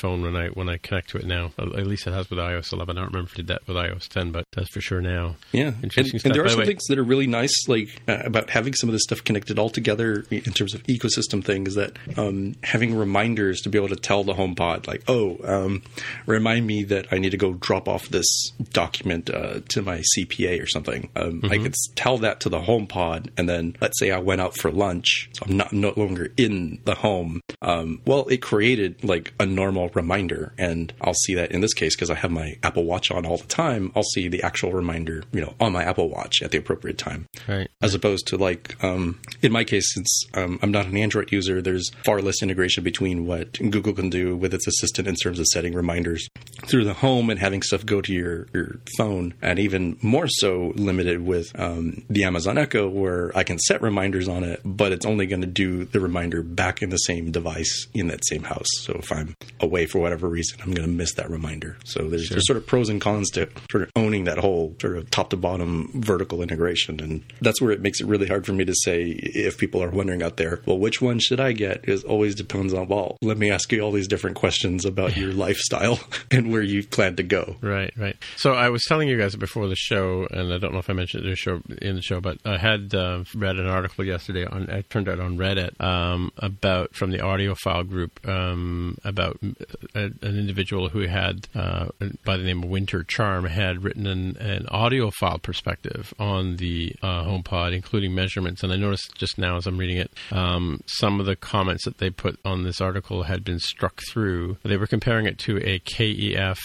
phone when I when I connect to it now. At least it has with iOS 11. I don't remember if it did that with iOS 10, but that's for sure now. Yeah, interesting. And, and there are some things that are really nice, like uh, about having some of this stuff connected all together in terms of ecosystem things. That um, having reminders to be able to tell the HomePod, like, oh, um, remind me that I need to go drop off this document uh, to my CPA or something. Um, mm-hmm. I could tell that to the HomePod, and then let's say I went out for lunch, so I'm not no longer in the home. Um, well, it created like a normal reminder, and I'll see that in this case because I have my Apple Watch on all the time. I'll see the actual reminder, you know, on my Apple Watch at the appropriate time, right? As opposed to like um, in my case, since um, I'm not an Android user, there's far less integration between what Google can do with its assistant in terms of setting reminders through the home and having stuff go to your your phone, and even more so limited with um, the Amazon Echo, where I can set reminders on it, but it's only going to do the reminder back in the same device in that same house. So if I'm away for whatever reason, I'm going to miss that reminder. So there's, sure. there's sort of pros and cons to sort of owning that whole sort of top to bottom vertical integration, and that's where it makes it really hard for me to say if people are wondering out there, well, which one should I get? Is always depends on well. Let me ask you all these different questions about your lifestyle <laughs> and where you plan to go. Right, right. So I was telling you guys before the show, and I don't know if I mentioned it in the show, in the show but I had uh, read an article yesterday on it turned out on Reddit um, about from the audiophile group um, about a, an individual who had uh, by the name of Winter Charm had written an, an audiophile perspective on the uh, HomePod, including measurements. And I noticed just now as I'm reading it, um, some of the comments that they put on this article had been struck through. They were comparing it to a KEF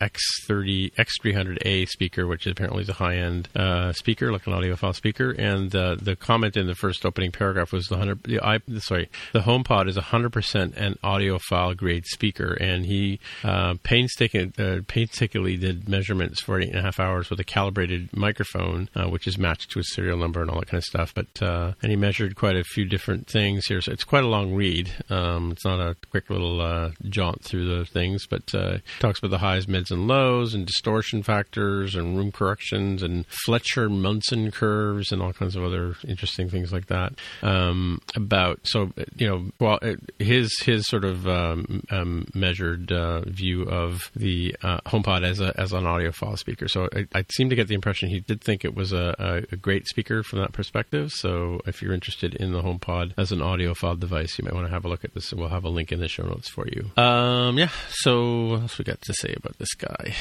X30 X300A speaker, which apparently is a high-end uh, speaker, like an audiophile speaker. And uh, the comment in the first opening paragraph was the hundred. The I, sorry, the HomePod is hundred percent an audiophile grade speaker, and he uh, painstakingly, uh, painstakingly did measurements for eight and a half hours with a calibrated microphone, uh, which is matched to a serial number and all that kind of stuff. But uh, and he measured quite a few different things here, so it's quite a long read. Um, it's not a quick little uh, jaunt through the things, but uh, talks about the highs, mids, and lows, and distortion factors, and room corrections, and Fletcher Munson curves, and all kinds of other interesting things like that. Um, about so you know, well, his his sort of um, um, measured uh, view of the uh, HomePod as a as an audiophile speaker. So I, I seem to get the impression he did think it was a, a, great speaker from that perspective. So if you're interested in the HomePod as an audiophile device, you might want to have a look at this. We'll have a link in the show notes for you. Um, yeah. So what else we got to say about this guy?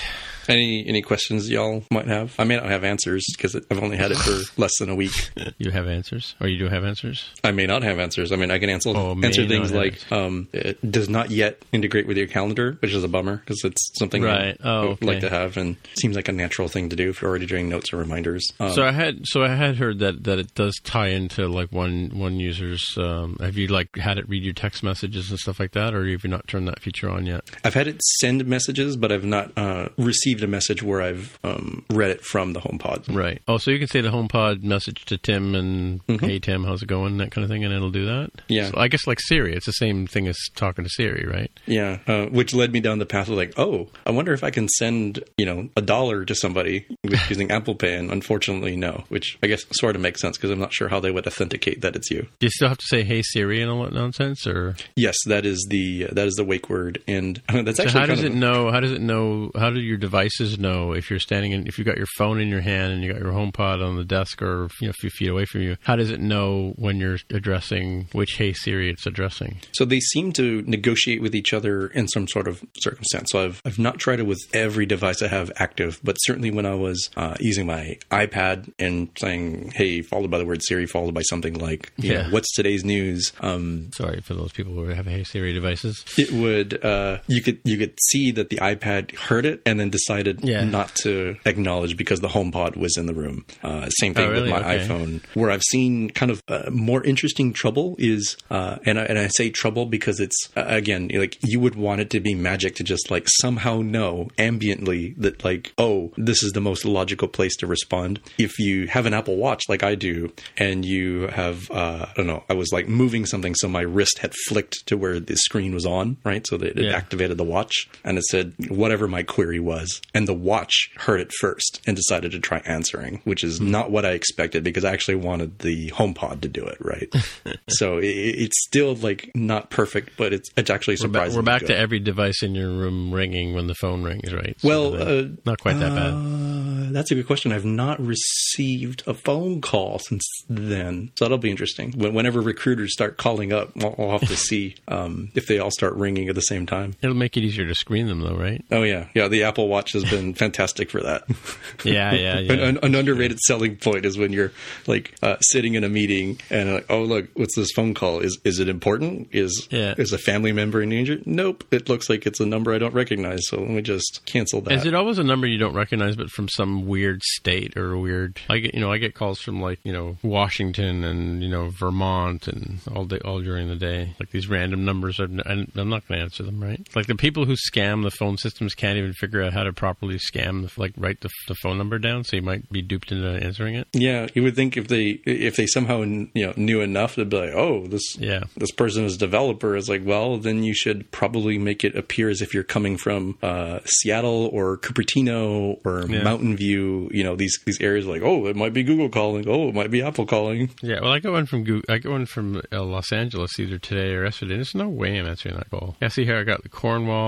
Any any questions y'all might have? I may not have answers because I've only had it for <laughs> less than a week. you have answers, or you do have answers? I may not have answers. I mean, I can answer oh, answer things like um, it does not yet integrate with your calendar, which is a bummer because it's something right. oh, I would okay. like to have and seems like a natural thing to do if you're already doing notes or reminders. Um, so I had so I had heard that that it does tie into like one one user's. Um, have you like had it read your text messages and stuff like that, or have you not turned that feature on yet? I've had it send messages, but I've not uh, received a message where I've um, read it from the HomePod. Right. Oh, so you can say the HomePod message to Tim and "Hey Tim, how's it going?" that kind of thing, and it'll do that. Mm-hmm. Yeah. So I guess like Siri, it's the same thing as talking to Siri, right? Yeah, uh, which led me down the path of like, oh, I wonder if I can send you know a dollar to somebody <laughs> using Apple Pay, and unfortunately, no. Which I guess sort of makes sense because I'm not sure how they would authenticate that it's you. Do you still have to say "Hey Siri" and all that nonsense, or Yes, that is the that is the wake word, and <laughs> that's so how does it know? How does it know? How do your devices know if you're standing in? If you've got your phone in your hand and you got your HomePod on the desk or you know, a few feet away from you, how does it know when you're addressing which "Hey Siri" it's addressing? So they seem to negotiate with each other in some sort of circumstance. So I've I've not tried it with every device I have active, but certainly when I was uh, using my iPad and saying, "Hey," followed by the word Siri, followed by something like, you Yeah. know, "What's today's news?" Um, Sorry for those people who have "Hey Siri" devices. it would uh, you could you could see that the iPad heard it and then decided Yeah. not to acknowledge because the HomePod was in the room. Uh, same thing Oh, really? with my Okay. iPhone. Where I've seen kind of uh, more interesting trouble is, uh, and I, and I say trouble because it's uh, again like you would want it to be magic to just like somehow know ambiently that like oh this is the most logical place to respond. If you have an Apple Watch like I do, and you have uh, I don't know, I was like moving something so my wrist had flicked to where the screen was on, right? So that it Yeah. activated the watch and it said whatever my query was. And the watch heard it first and decided to try answering, which is not what I expected because I actually wanted the HomePod to do it, right? <laughs> so it, it's still like not perfect, but it's it's actually We're, ba- surprising. we're back to every device in your room ringing when the phone rings, right? So Well, uh, not quite that bad. Uh, that's a good question. I've not received a phone call since then, so that'll be interesting. Whenever recruiters start calling up, we'll, we'll have to <laughs> see um, if they all start ringing at the same time. It'll make it easier to screen them, though, right? Oh yeah, yeah. The Apple Watch has been <laughs> fantastic for that. Yeah, yeah, <laughs> yeah. An, an, an underrated selling point is when you're like uh, sitting in a meeting and like, oh look, what's this phone call? Is is it important? Is Yeah. is a family member in danger? Nope. It looks like it's a number I don't recognize. So let me just cancel that. Is it always a number you don't recognize, but from some weird state or weird? I get, you know, I get calls from like you know Washington and you know Vermont and all day, all during the day, like these random numbers. I'm I'm not going to answer them, right? Like the people who scam the phone systems can't even figure out how to properly scam, the, like write the, the phone number down, so you might be duped into answering it. Yeah, you would think if they if they somehow you know knew enough to be like, oh, this Yeah. this person is a developer. Is like, well, then you should probably make it appear as if you're coming from uh, Seattle or Cupertino or Yeah. Mountain View. You know these these areas like, oh, it might be Google calling. Oh, it might be Apple calling. Yeah, well, I got one from Goo I got one from uh, Los Angeles either today or yesterday. There's no way I'm answering that call. Yeah, see here, I got the Cornwall,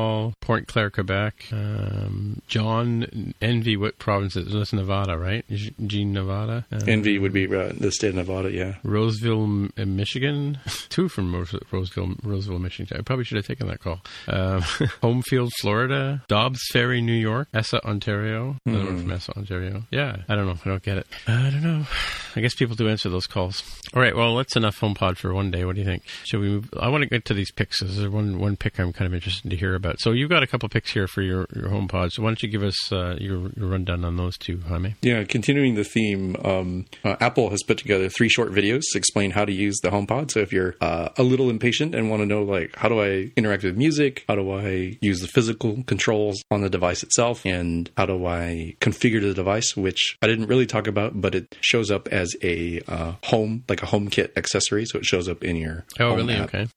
Pointe-Claire, Quebec, um, John Envy. What province is this? Nevada, right? Jean, Nevada. Uh, Envy would be uh, the state of Nevada. Yeah. Roseville, uh, Michigan. <laughs> Two from Rose- Roseville, Roseville, Michigan. I probably should have taken that call. Um, <laughs> Homefield, Florida. Dobbs Ferry, New York. Essa, Ontario. Another one from Essa, Ontario. Yeah, I don't know. I don't get it. I don't know. <sighs> I guess people do answer those calls. All right. Well, that's enough HomePod for one day. What do you think? Should we move? I want to get to these picks. There's one one pick I'm kind of interested to hear about. So you've got a couple picks here for your your HomePod. So why don't you give us uh, your, your rundown on those two, Jaime? Yeah, continuing the theme, um, uh, Apple has put together three short videos to explain how to use the HomePod. So if you're uh, a little impatient and want to know, like, how do I interact with music? How do I use the physical controls on the device itself? And how do I configure the device? Which I didn't really talk about, but it shows up as a uh, home, like a HomeKit accessory. So it shows up in your Oh, home really? app. Okay.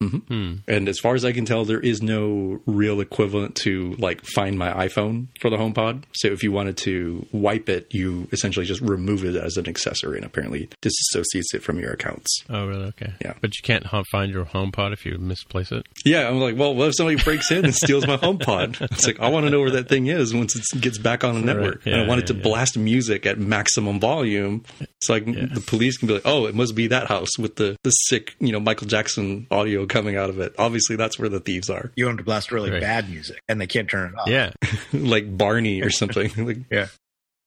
And as far as I can tell, there is no real equivalent to like find my iPhone for the HomePod. So if you wanted to wipe it, you essentially just remove it as an accessory and apparently disassociates it from your accounts. Oh, really? Okay. Yeah. But you can't find your HomePod if you misplace it. Yeah, I'm like, well, what if somebody breaks in and steals my HomePod? <laughs> It's like I want to know where that thing is once it gets back on the network. and I Yeah, want it to yeah, yeah. blast music at maximum volume, so like the police can be like, oh, it must be that house with the the sick, you know, Michael Jackson audio coming out of it. Obviously, that's where the thieves are, You want to blast really Right. Bad music, and they can't turn it off. Yeah. <laughs> like Barney or something. <laughs> like, Yeah.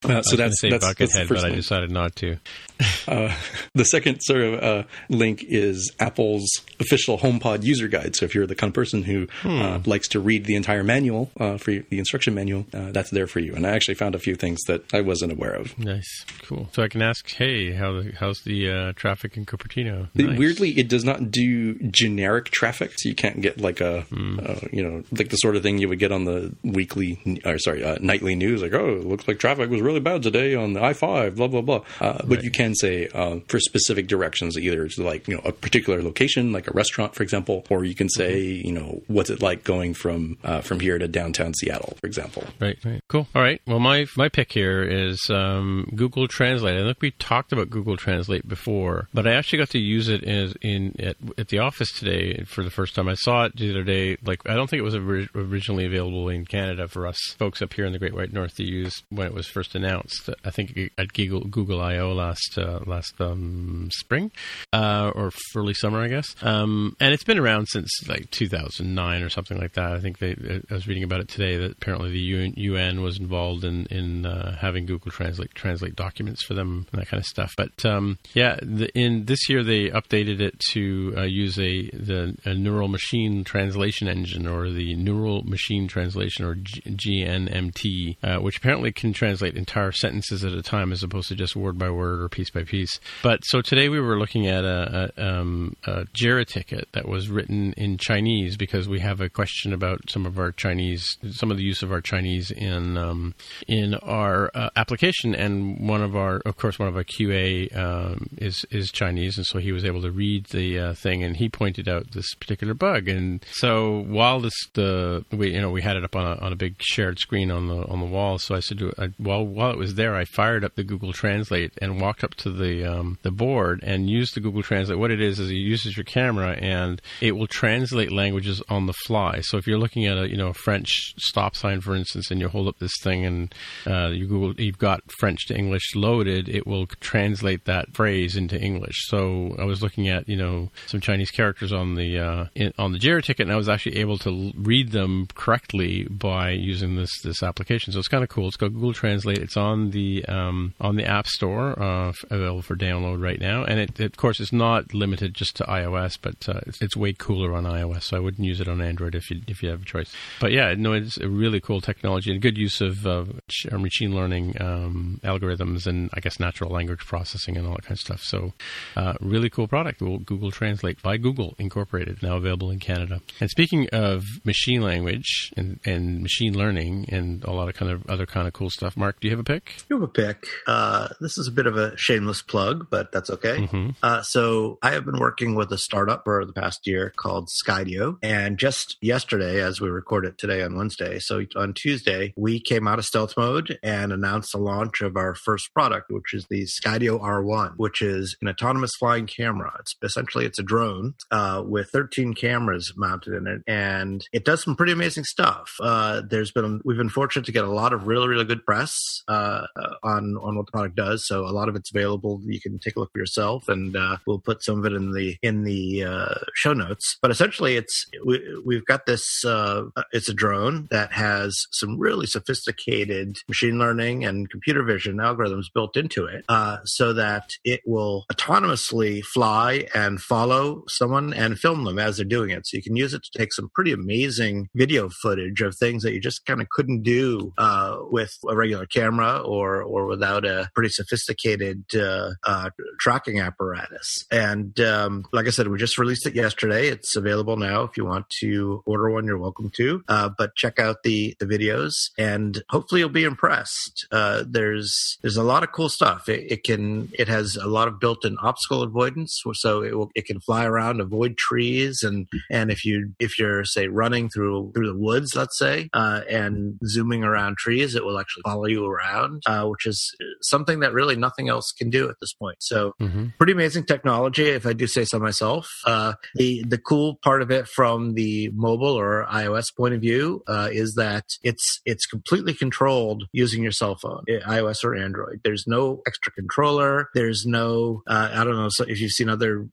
Uh, I so was that's say that's, that's the Buckethead, first but I decided not to. <laughs> Uh, the second sort of uh, link is Apple's official HomePod user guide. So if you're the kind of person who Hmm. uh, likes to read the entire manual uh, for the instruction manual, uh, that's there for you. And I actually found a few things that I wasn't aware of. Nice, cool. So I can ask, hey, how the, how's the uh, traffic in Cupertino? Nice. Weirdly, it does not do generic traffic, so you can't get like a, Hmm. uh, you know, like the sort of thing you would get on the weekly, or sorry, uh, nightly news. Like, oh, it looks like traffic was really bad today on the I five, blah blah blah. Uh, but you can say uh, for specific directions, either to like you know a particular location, like a restaurant, for example, or you can say you know what's it like going from uh, from here to downtown Seattle, for example. Right, right, cool. All right. Well, my my pick here is um, Google Translate. I think we talked about Google Translate before, but I actually got to use it in, in at, at the office today for the first time. I saw it the other day. Like I don't think it was originally available in Canada for us folks up here in the Great White North to use when it was first announced. I think at Google Google I/O last uh, last um, spring uh, or early summer, I guess. Um, and it's been around since like 2009 or something like that. I think they. I was reading about it today that apparently the UN, UN was involved in in uh, having Google Translate translate documents for them and that kind of stuff. But um, yeah, the, in this year they updated it to uh, use a the a neural machine translation engine or the neural machine translation or G- GNMT, uh, which apparently can translate entire sentences at a time as opposed to just word by word or piece by piece. But so today we were looking at a, a, um, a JIRA ticket that was written in Chinese because we have a question about some of our Chinese, some of the use of our Chinese in um, in our uh, application, and one of our, of course, one of our QA um, is is Chinese, and so he was able to read the uh, thing, and he pointed out this particular bug, and so while this the we you know we had it up on a, on a big shared screen on the on the wall, so I said to, I, while while it was there, I fired up the Google Translate and walked up to the um, the board and use the Google Translate. What it is is it uses your camera and it will translate languages on the fly. So if you're looking at a you know a French stop sign, for instance, and you hold up this thing and uh, you Google you've got French to English loaded, it will translate that phrase into English. So I was looking at you know some Chinese characters on the uh, in, on the Jira ticket, and I was actually able to read them correctly by using this this application. So it's kind of cool. It's called Google Translate. It's on the um, on the App Store, uh, available for download right now, and it, it, of course it's not limited just to iOS, but uh, it's, it's, way cooler on iOS. So I wouldn't use it on Android if you if you have a choice. But yeah, no, it's a really cool technology and good use of uh, machine learning um, algorithms and I guess natural language processing and all that kind of stuff. So uh, really cool product. Google Translate by Google Incorporated, now available in Canada. And speaking of machine language and, and machine learning and a lot of kind of other kind of cool stuff, Mark, do you have a pick? You have a pick. Uh, this is a bit of a shameless plug, but that's okay. Mm-hmm. Uh, so I have been working with a startup for the past year called Skydio, and just yesterday, as we record it today on Wednesday, so on Tuesday, we came out of stealth mode and announced the launch of our first product, which is the Skydio R1, which is an autonomous flying camera. It's essentially it's a drone uh, with 13 cameras mounted in it, and it does some pretty amazing stuff. Uh, there's been we've been fortunate to get a lot of really really good press uh, on on what the product does. So a lot of it's available. You can take a look for yourself, and uh, we'll put some of it in the in the uh, show notes. But essentially, it's we, have got this. Uh, it's a drone that has some really sophisticated machine learning and computer vision algorithms built into it, so that it will autonomously fly and follow someone and film them as they're doing it. So you can use it to take some pretty amazing video footage of things that you just kind of couldn't do uh, with a regular camera or or without a pretty sophisticated uh, uh, tracking apparatus. And um, like I said, we just released it yesterday. It's available now. If you want to order one, you're welcome to. Uh, but check out the the videos, and hopefully you'll be impressed. Uh, there's there's a lot of cool stuff. It, it can it has a lot of built-in obstacle avoidance, so it will, it can fly around, avoid trees, and and if you if you're say running through through the woods, let's say, uh, and zooming around trees, it will actually follow you around, uh, which is something that really nothing else can do at this point. So mm-hmm. pretty amazing technology, if I do say so myself. Uh, the the cool part of it from the mobile or iOS point of view uh, is that it's it's completely controlled using your cell phone, iOS or Android. There's no extra controller. There's no uh, I don't know if you've seen other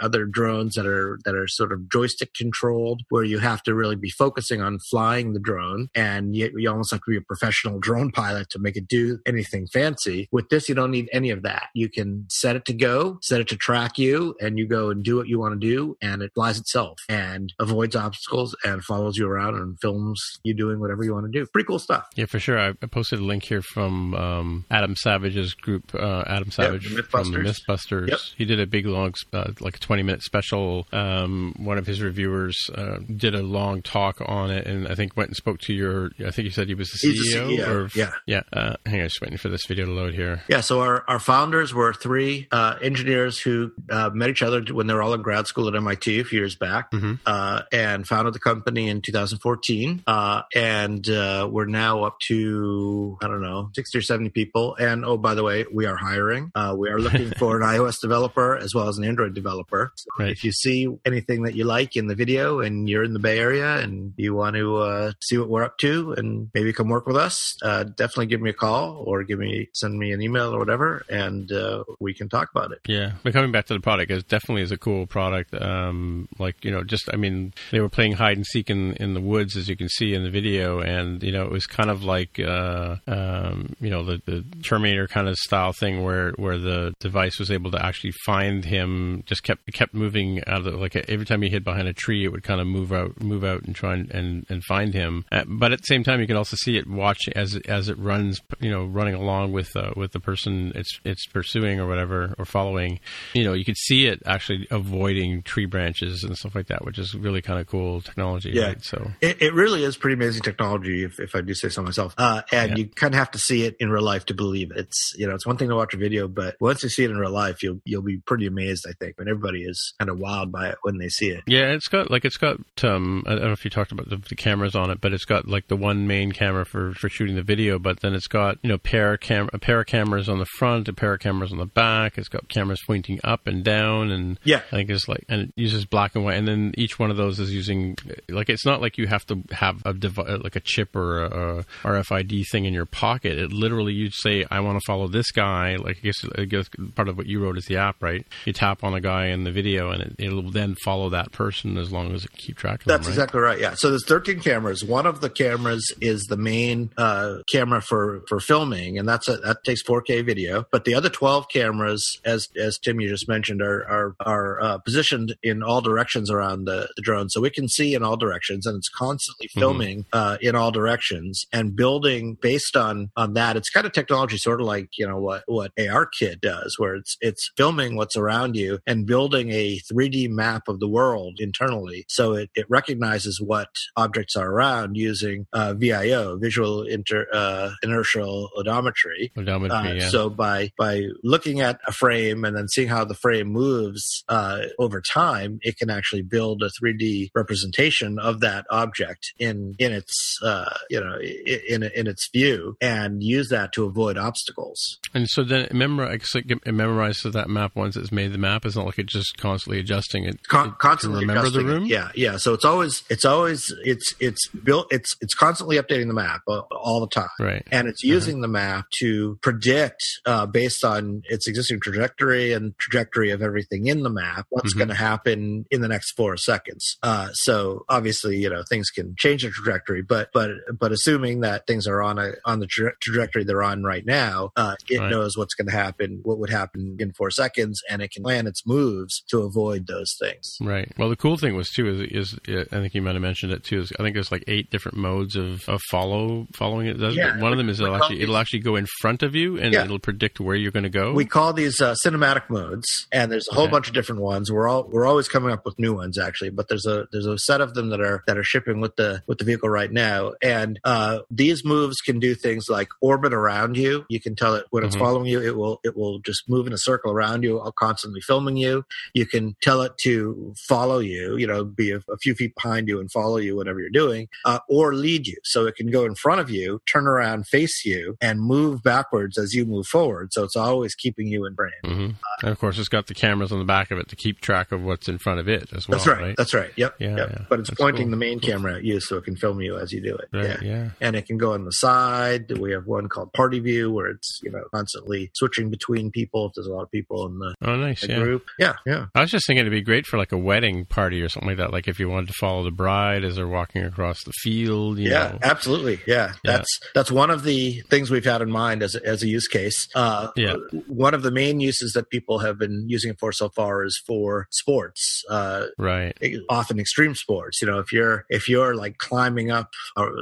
other drones that are that are sort of joystick controlled, where you have to really be focusing on flying the drone, and you, you almost have to be a professional <laughs> drone pilot to make it do anything fancy. With this, you don't need any of that. You can set it to go, set it to track you, and you go and do what you want to do, and it flies itself and avoids obstacles and follows you around and films you doing whatever you want to do. Pretty cool stuff. Yeah, for sure. I posted a link here from um, Adam Savage's group, uh, Adam Savage yep, from the Mythbusters. Yep. He did a big long, uh, like a 20 minute special. Um, one of his reviewers uh, did a long talk on it, and I think went and spoke to your. I think you said he was the CEO. CEO. Or, yeah, yeah. Uh, hang on, I'm just waiting for this video to load here. Yeah, so our, our founders were three uh, engineers who uh, met each other when they were all in grad school at MIT a few years back Mm-hmm. uh, and founded the company in 2014. Uh, and uh, we're now up to, I don't know, 60 or 70 people. And oh, by the way, we are hiring. Uh, we are looking <laughs> for an iOS developer as well as an Android developer. So Right. If you see anything that you like in the video and you're in the Bay Area and you want to uh, see what we're up to and maybe come work with us, uh, definitely give me a call or give me send me an email or whatever, and uh, we can talk about it. Yeah, but coming back to the product, it definitely is a cool product. Um, like you know, just I mean, they were playing hide and seek in in the woods, as you can see in the video, and you know, it was kind of like uh, um, you know the, the Terminator kind of style thing where where the device was able to actually find him. Just kept kept moving out of the, like every time he hid behind a tree, it would kind of move out move out and try and and, and find him. Uh, but at the same time, you can also see it watch as as it runs, you know, running along with uh, with the person it's it's pursuing or whatever or following. You know, you could see it actually avoiding tree branches and stuff like that, which is really kind of cool technology. Yeah. Right? So It, it really is pretty amazing technology, if, if I do say so myself. Uh, and Yeah. you kind of have to see it in real life to believe it. It's you know it's one thing to watch a video, but once you see it in real life, you'll you'll be pretty amazed. I think, and everybody is kind of wild by it when they see it. Yeah, it's got like it's got um I don't know if you talked about the, the cameras on it, but it's got like the one main camera for for shooting the video, but then it's got you know pair cam a pair of cameras on the front, pair of cameras on the back. It's got cameras pointing up and down, and Yeah. I think it's like and it uses black and white, and then each one of those is using like it's not like you have to have a devi- like a chip or a, a RFID thing in your pocket. It literally you'd say I want to follow this guy. Like I guess, I guess part of what you wrote is the app, right? You tap on a guy in the video, and it, it'll then follow that person as long as it keep track of That's them. Right? exactly right. Yeah. So there's 13 cameras. One of the cameras is the main uh, camera for for filming, and that's a, that takes 4K video. But the other 12 cameras, as as Tim you just mentioned, are are are uh, positioned in all directions around the, the drone, so we can see in all directions, and it's constantly filming uh, in all directions and building based on on that. It's kind of technology, sort of like you know what what ARKit does, where it's it's filming what's around you and building a 3D map of the world internally. So it, it recognizes what objects are around using uh, VIO, visual inter, uh, inertial odometry. Odometry, Uh, yeah. So by by looking at a frame and then seeing how the frame moves uh, over time, it can actually build a 3D representation of that object in in its uh, you know in in its view and use that to avoid obstacles. and so then it, memori- it, memorizes that map once it's made the map. It's not like it's just constantly adjusting it. Con- constantly remember the adjusting it. room. Yeah, yeah. So it's always it's always it's it's built it's it's constantly updating the map all the time. Right. And it's using the map to predict, uh, based on its existing trajectory and trajectory of everything in the map, what's Mhm. going to happen in the next four seconds. Uh, so obviously, you know, things can change the trajectory, but but but assuming that things are on a on the tra- trajectory they're on right now, uh, it Right. knows what's going to happen, what would happen in four seconds, and it can plan its moves to avoid those things. Right. Well, the cool thing was too is, is I think you might have mentioned it too. Is I think there's like eight different modes of, of follow following it. Does Yeah, one of them is it'll actually it'll actually go in front of you and Yeah. it'll predict where you're going to go. We call these uh, cinematic modes, and there's a whole Okay. bunch of different ones. We're all we're always coming up with new ones actually, but there's a there's a set of them that are that are shipping with the with the vehicle right now. And uh, these moves can do things like orbit around you. You can tell it when it's Mhm. following you, it will it will just move in a circle around you, constantly filming you. You can tell it to follow you, you know, be a, a few feet behind you and follow you whatever you're doing, uh, or lead you. So it can go in front of you, turn around, face you, and move backwards as you move forward. So it's always keeping you in frame. hmm And of course, it's got the cameras on the back of it to keep track of what's in front of it as well. That's right. That's right. Yep. Yeah, yep. yeah. But it's That's pointing cool. the main camera at you so it can film you as you do it. Right. Yeah. Yeah. And it can go on the side. We have one called Party View where it's, you know, constantly switching between people if there's a lot of people in the, Oh, nice. the Yeah. group. Yeah. Yeah. I was just thinking it'd be great for like a wedding party or something like that. Like if you wanted to follow the bride as they're walking across the field. You yeah, know. absolutely. Yeah. Yeah. That's that's one of the things we've had in mind as a, as a use case. Uh, Yeah. One of the main uses that people have been using it for so far is for sports. Uh, Right. often extreme sports. You know, if you're if you're like climbing up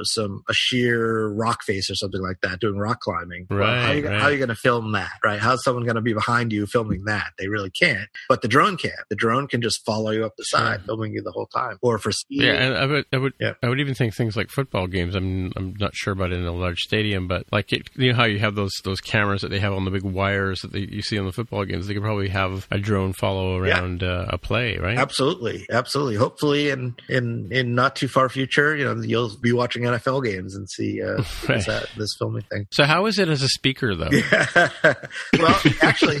some a sheer rock face or something like that, doing rock climbing, well, how, Right, you, right. how are you going to film that? Right? How's someone going to be behind you filming that? They really can't. But the drone can. The drone can just follow you up the side, filming you the whole time. Or for skiing. Yeah, and I would, I would, Yeah. I would even think things like football games. I'm, I'm not sure about it in a large stadium, but like it, you know how you have those those cameras that they have on the big wires that they, you see on the football games. They could probably have a drone follow around uh, a play, right? Absolutely, absolutely. Hopefully, in in in not too far future, you know, you'll be watching NFL games and see uh, <laughs> Right. that, this filming thing. So how is it as a speaker though? <laughs> well, actually,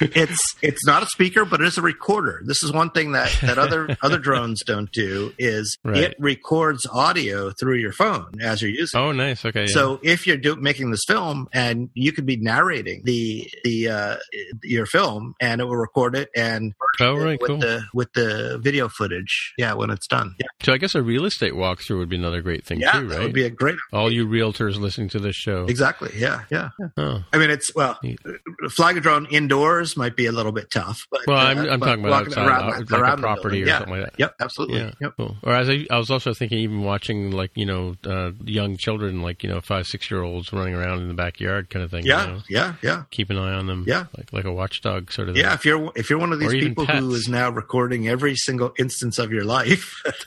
it's it's not a speaker, but it is a recorder. This is one thing that that other other drones don't do is Right. it records audio through your phone as you're using. Oh, nice. Okay. yeah. So if you're do, making this film and you could be narrating the the uh, your film and it will record it and Oh, right, with cool. the with the video footage, yeah, when it's done, yeah, so I guess a real estate walkthrough would be another great thing yeah, too, that right? would be a great All you realtors listening to this show. exactly, yeah, yeah. yeah. Oh. I mean, it's well, Neat. flying a drone indoors might be a little bit tough, but Well, uh, I'm, I'm talking about walking outside, around, the- like around a property or yeah. something like that. Yep, absolutely. Yeah. Yep. Cool. Or as I, I was also thinking, even watching like you know uh, young children, like you know five six year olds running around in the backyard, kind of thing. Yeah, You know? yeah, yeah. Keep an eye on them. Yeah. Like like a watchdog sort of. Yeah, thing. if you're if you're one of these Or people who pets. is now recording every single instance of your life, <laughs>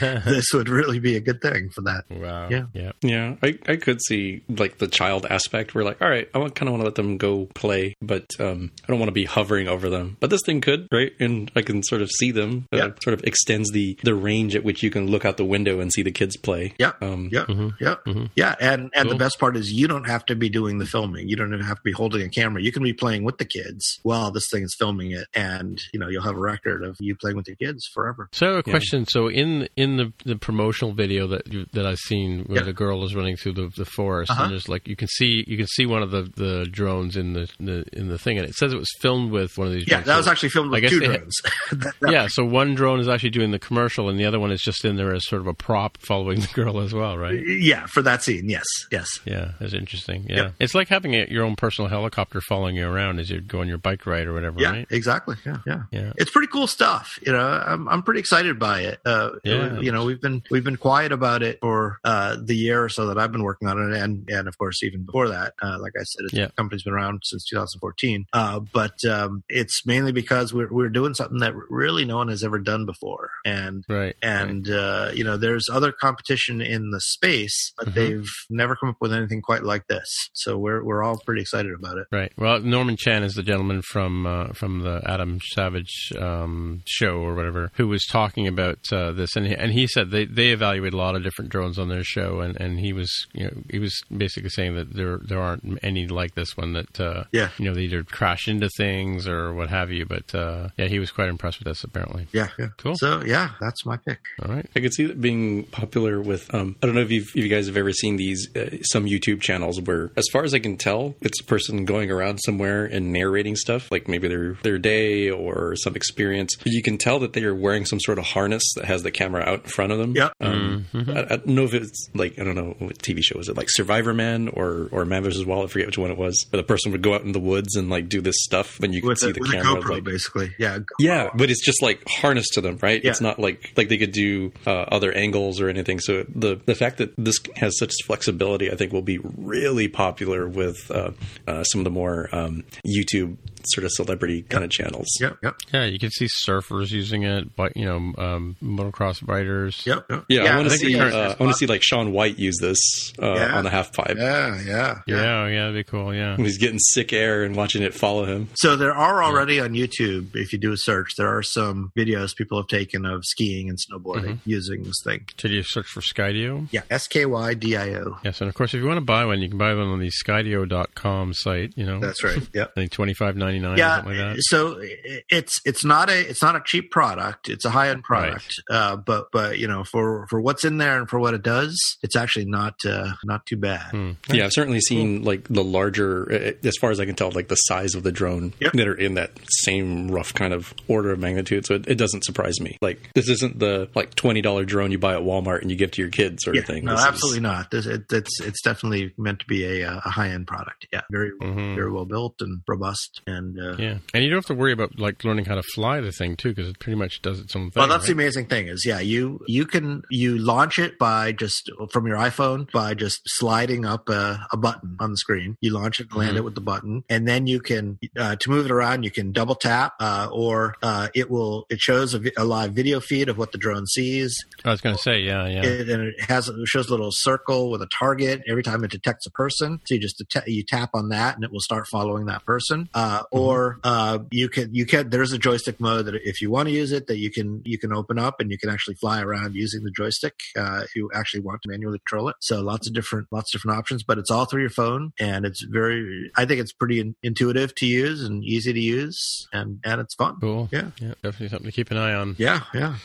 this would really be a good thing for that. Wow. Yeah. Yeah. Yeah, I, I could see like the child aspect where like, all right, I kind of want to let them go play, but um, I don't want to be hovering over them. But this thing could, right? And I can sort of see them. Uh, Yeah. Sort of extends the the range at which you can look out the window and see the kids play. Yeah, Um, yeah, yeah, yeah. And and the best part is you don't have to be doing the filming. You don't even have to be holding a camera. You can be playing with the kids while this thing is filming it, and you know you'll have a record of you playing with your kids forever. So a question. So in in the the promotional video that you, that I've seen where Yeah. the girl is running through the, the forest Uh-huh. and there's like you can see you can see one of the, the drones in the, the in the thing and it says it was filmed with one of these. Yeah, drones. that was actually filmed I with guess two they had- drones. <laughs> That- that- yeah, so one drone is actually doing the commercial, and the other one is just in there as sort of a prop following the girl as well, right? yeah, for that scene, yes, yes. Yeah, that's interesting. Yeah, Yep. it's like having a, your own personal helicopter following you around as you go on your bike ride or whatever, Yeah, right? exactly. Yeah, yeah, Yeah. It's pretty cool stuff. You know, I'm I'm pretty excited by it. Uh, Yeah. you know, we've been we've been quiet about it for uh, the year or so that I've been working on it, and and of course even before that. Uh, like I said, it's, Yeah. the company's been around since 2014. Uh, but um, it's mainly because we're we're doing something that really no one has ever done before, and Right. and uh, you know there's other competition in the space but Mhm. they've never come up with anything quite like this so we're we're all pretty excited about it Right. Well, Norman Chan is the gentleman from uh, from the Adam Savage um, show or whatever who was talking about uh, this, and he, and he said they, they evaluate a lot of different drones on their show, and, and he was you know he was basically saying that there there aren't any like this one that uh, Yeah. you know they either crash into things or what have you, but uh, yeah, he was quite impressed with this apparently. yeah yeah Cool. so yeah that's my pick All right. I could see it being popular with. Um, I don't know if, you've, if you guys have ever seen these uh, some YouTube channels where, as far as I can tell, it's a person going around somewhere and narrating stuff, like maybe their their day or some experience. You can tell that they are wearing some sort of harness that has the camera out in front of them. Yeah. Um, I, I don't know if it's like I don't know what TV show is it like Survivor Man or or Man vs. Wild. I forget which one it was. Where the person would go out in the woods and like do this stuff, and you can see a, the with a camera. GoPro like, basically yeah yeah, but it's just like harnessed to them, right? Yeah. It's not like like they could do uh, other angles or anything. So the the fact that this has such flexibility, I think, will be really popular with uh, uh, some of the more um, YouTube sort of celebrity kind of channels. yep yep Yeah, you can see surfers using it, but you know, um, motocross riders. yep, yep. Yeah, I want to see. Uh, I want to see like Shaun White use this uh, Yeah. on the half pipe. yeah yeah Yeah, yeah, that'd be cool. Yeah. When he's getting sick air and watching it follow him. So there are already on YouTube, if you do a search, there are some videos people have taken of skiing and snowboarding Mm-hmm. using this thing. Should you search for Skydio? Yeah, S K Y D I O. Yes, and of course, if you want to buy one, you can buy one on the Skydio.com site. You know, That's right. Yep. I think twenty five ninety nine. Yeah, something like that. so it's it's not a it's not a cheap product. It's a high end product, uh, but but you know for for what's in there and for what it does, it's actually not uh, not too bad. Hmm. Yeah, I've certainly seen like the larger, uh, as far as I can tell, like the size of the drone Yep. that are in that same rough kind of order of magnitude. So it, it doesn't surprise me. Like this isn't the like twenty dollar drone you buy at Walmart and you give to your kids sort Yeah, of thing. no, This is- absolutely not. This, it, it's it's definitely meant to be a, uh, a high end product. Yeah, very Mhm. very well built and robust, and uh, Yeah, and you don't have to worry about like learning how to fly the thing too, because it pretty much does its own thing. Well, that's right? the amazing thing is, yeah, you you can you launch it by just from your iPhone by just sliding up a, a button on the screen. You launch it, and land Mhm. it with the button, and then you can uh, to move it around. You can double tap, uh, or uh, it will it shows a, a live video feed of what the drone sees. I was going to say, yeah, yeah. It, and it has it shows a little circle with a target every time it detects a person. So you just det- you tap on that, and it will start following that person. Uh, Or uh, you can you can there's a joystick mode that if you want to use it, that you can you can open up and you can actually fly around using the joystick uh, if you actually want to manually control it. So lots of different lots of different options, but it's all through your phone, and it's very I think it's pretty in- intuitive to use and easy to use, and and it's fun. Cool. Yeah. Yeah, definitely something to keep an eye on. Yeah, yeah.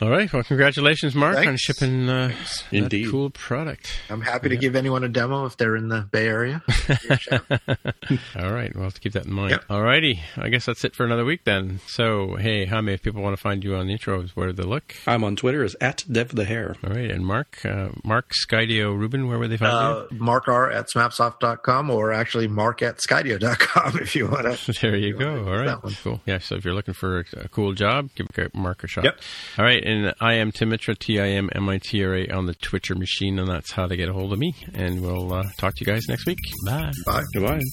All right. Well, congratulations, Mark, on shipping uh, that Indeed. cool product. I'm happy to give anyone a demo if they're in the Bay Area. <laughs> <laughs> All right. We'll have to keep that in mind. Yep. All righty. I guess that's it for another week then. So, hey, Jaime, if people want to find you on the intros, where do they look? I'm on Twitter as at Dev the Hair. All right. And Mark, uh, Mark Skydio Rubin, where would they find uh, mark r at smapsoft.com or actually mark at skydio.com <laughs> if you want to. <laughs> There you go. All right. that one. Cool. Yeah. So if you're looking for a, a cool job, give Mark a shot. Yep. All right. And I am Timitra, T I M M I T R A on the Twitcher machine, and that's how to get a hold of me. And we'll uh, talk to you guys next week. Bye. Bye. Goodbye. Bye.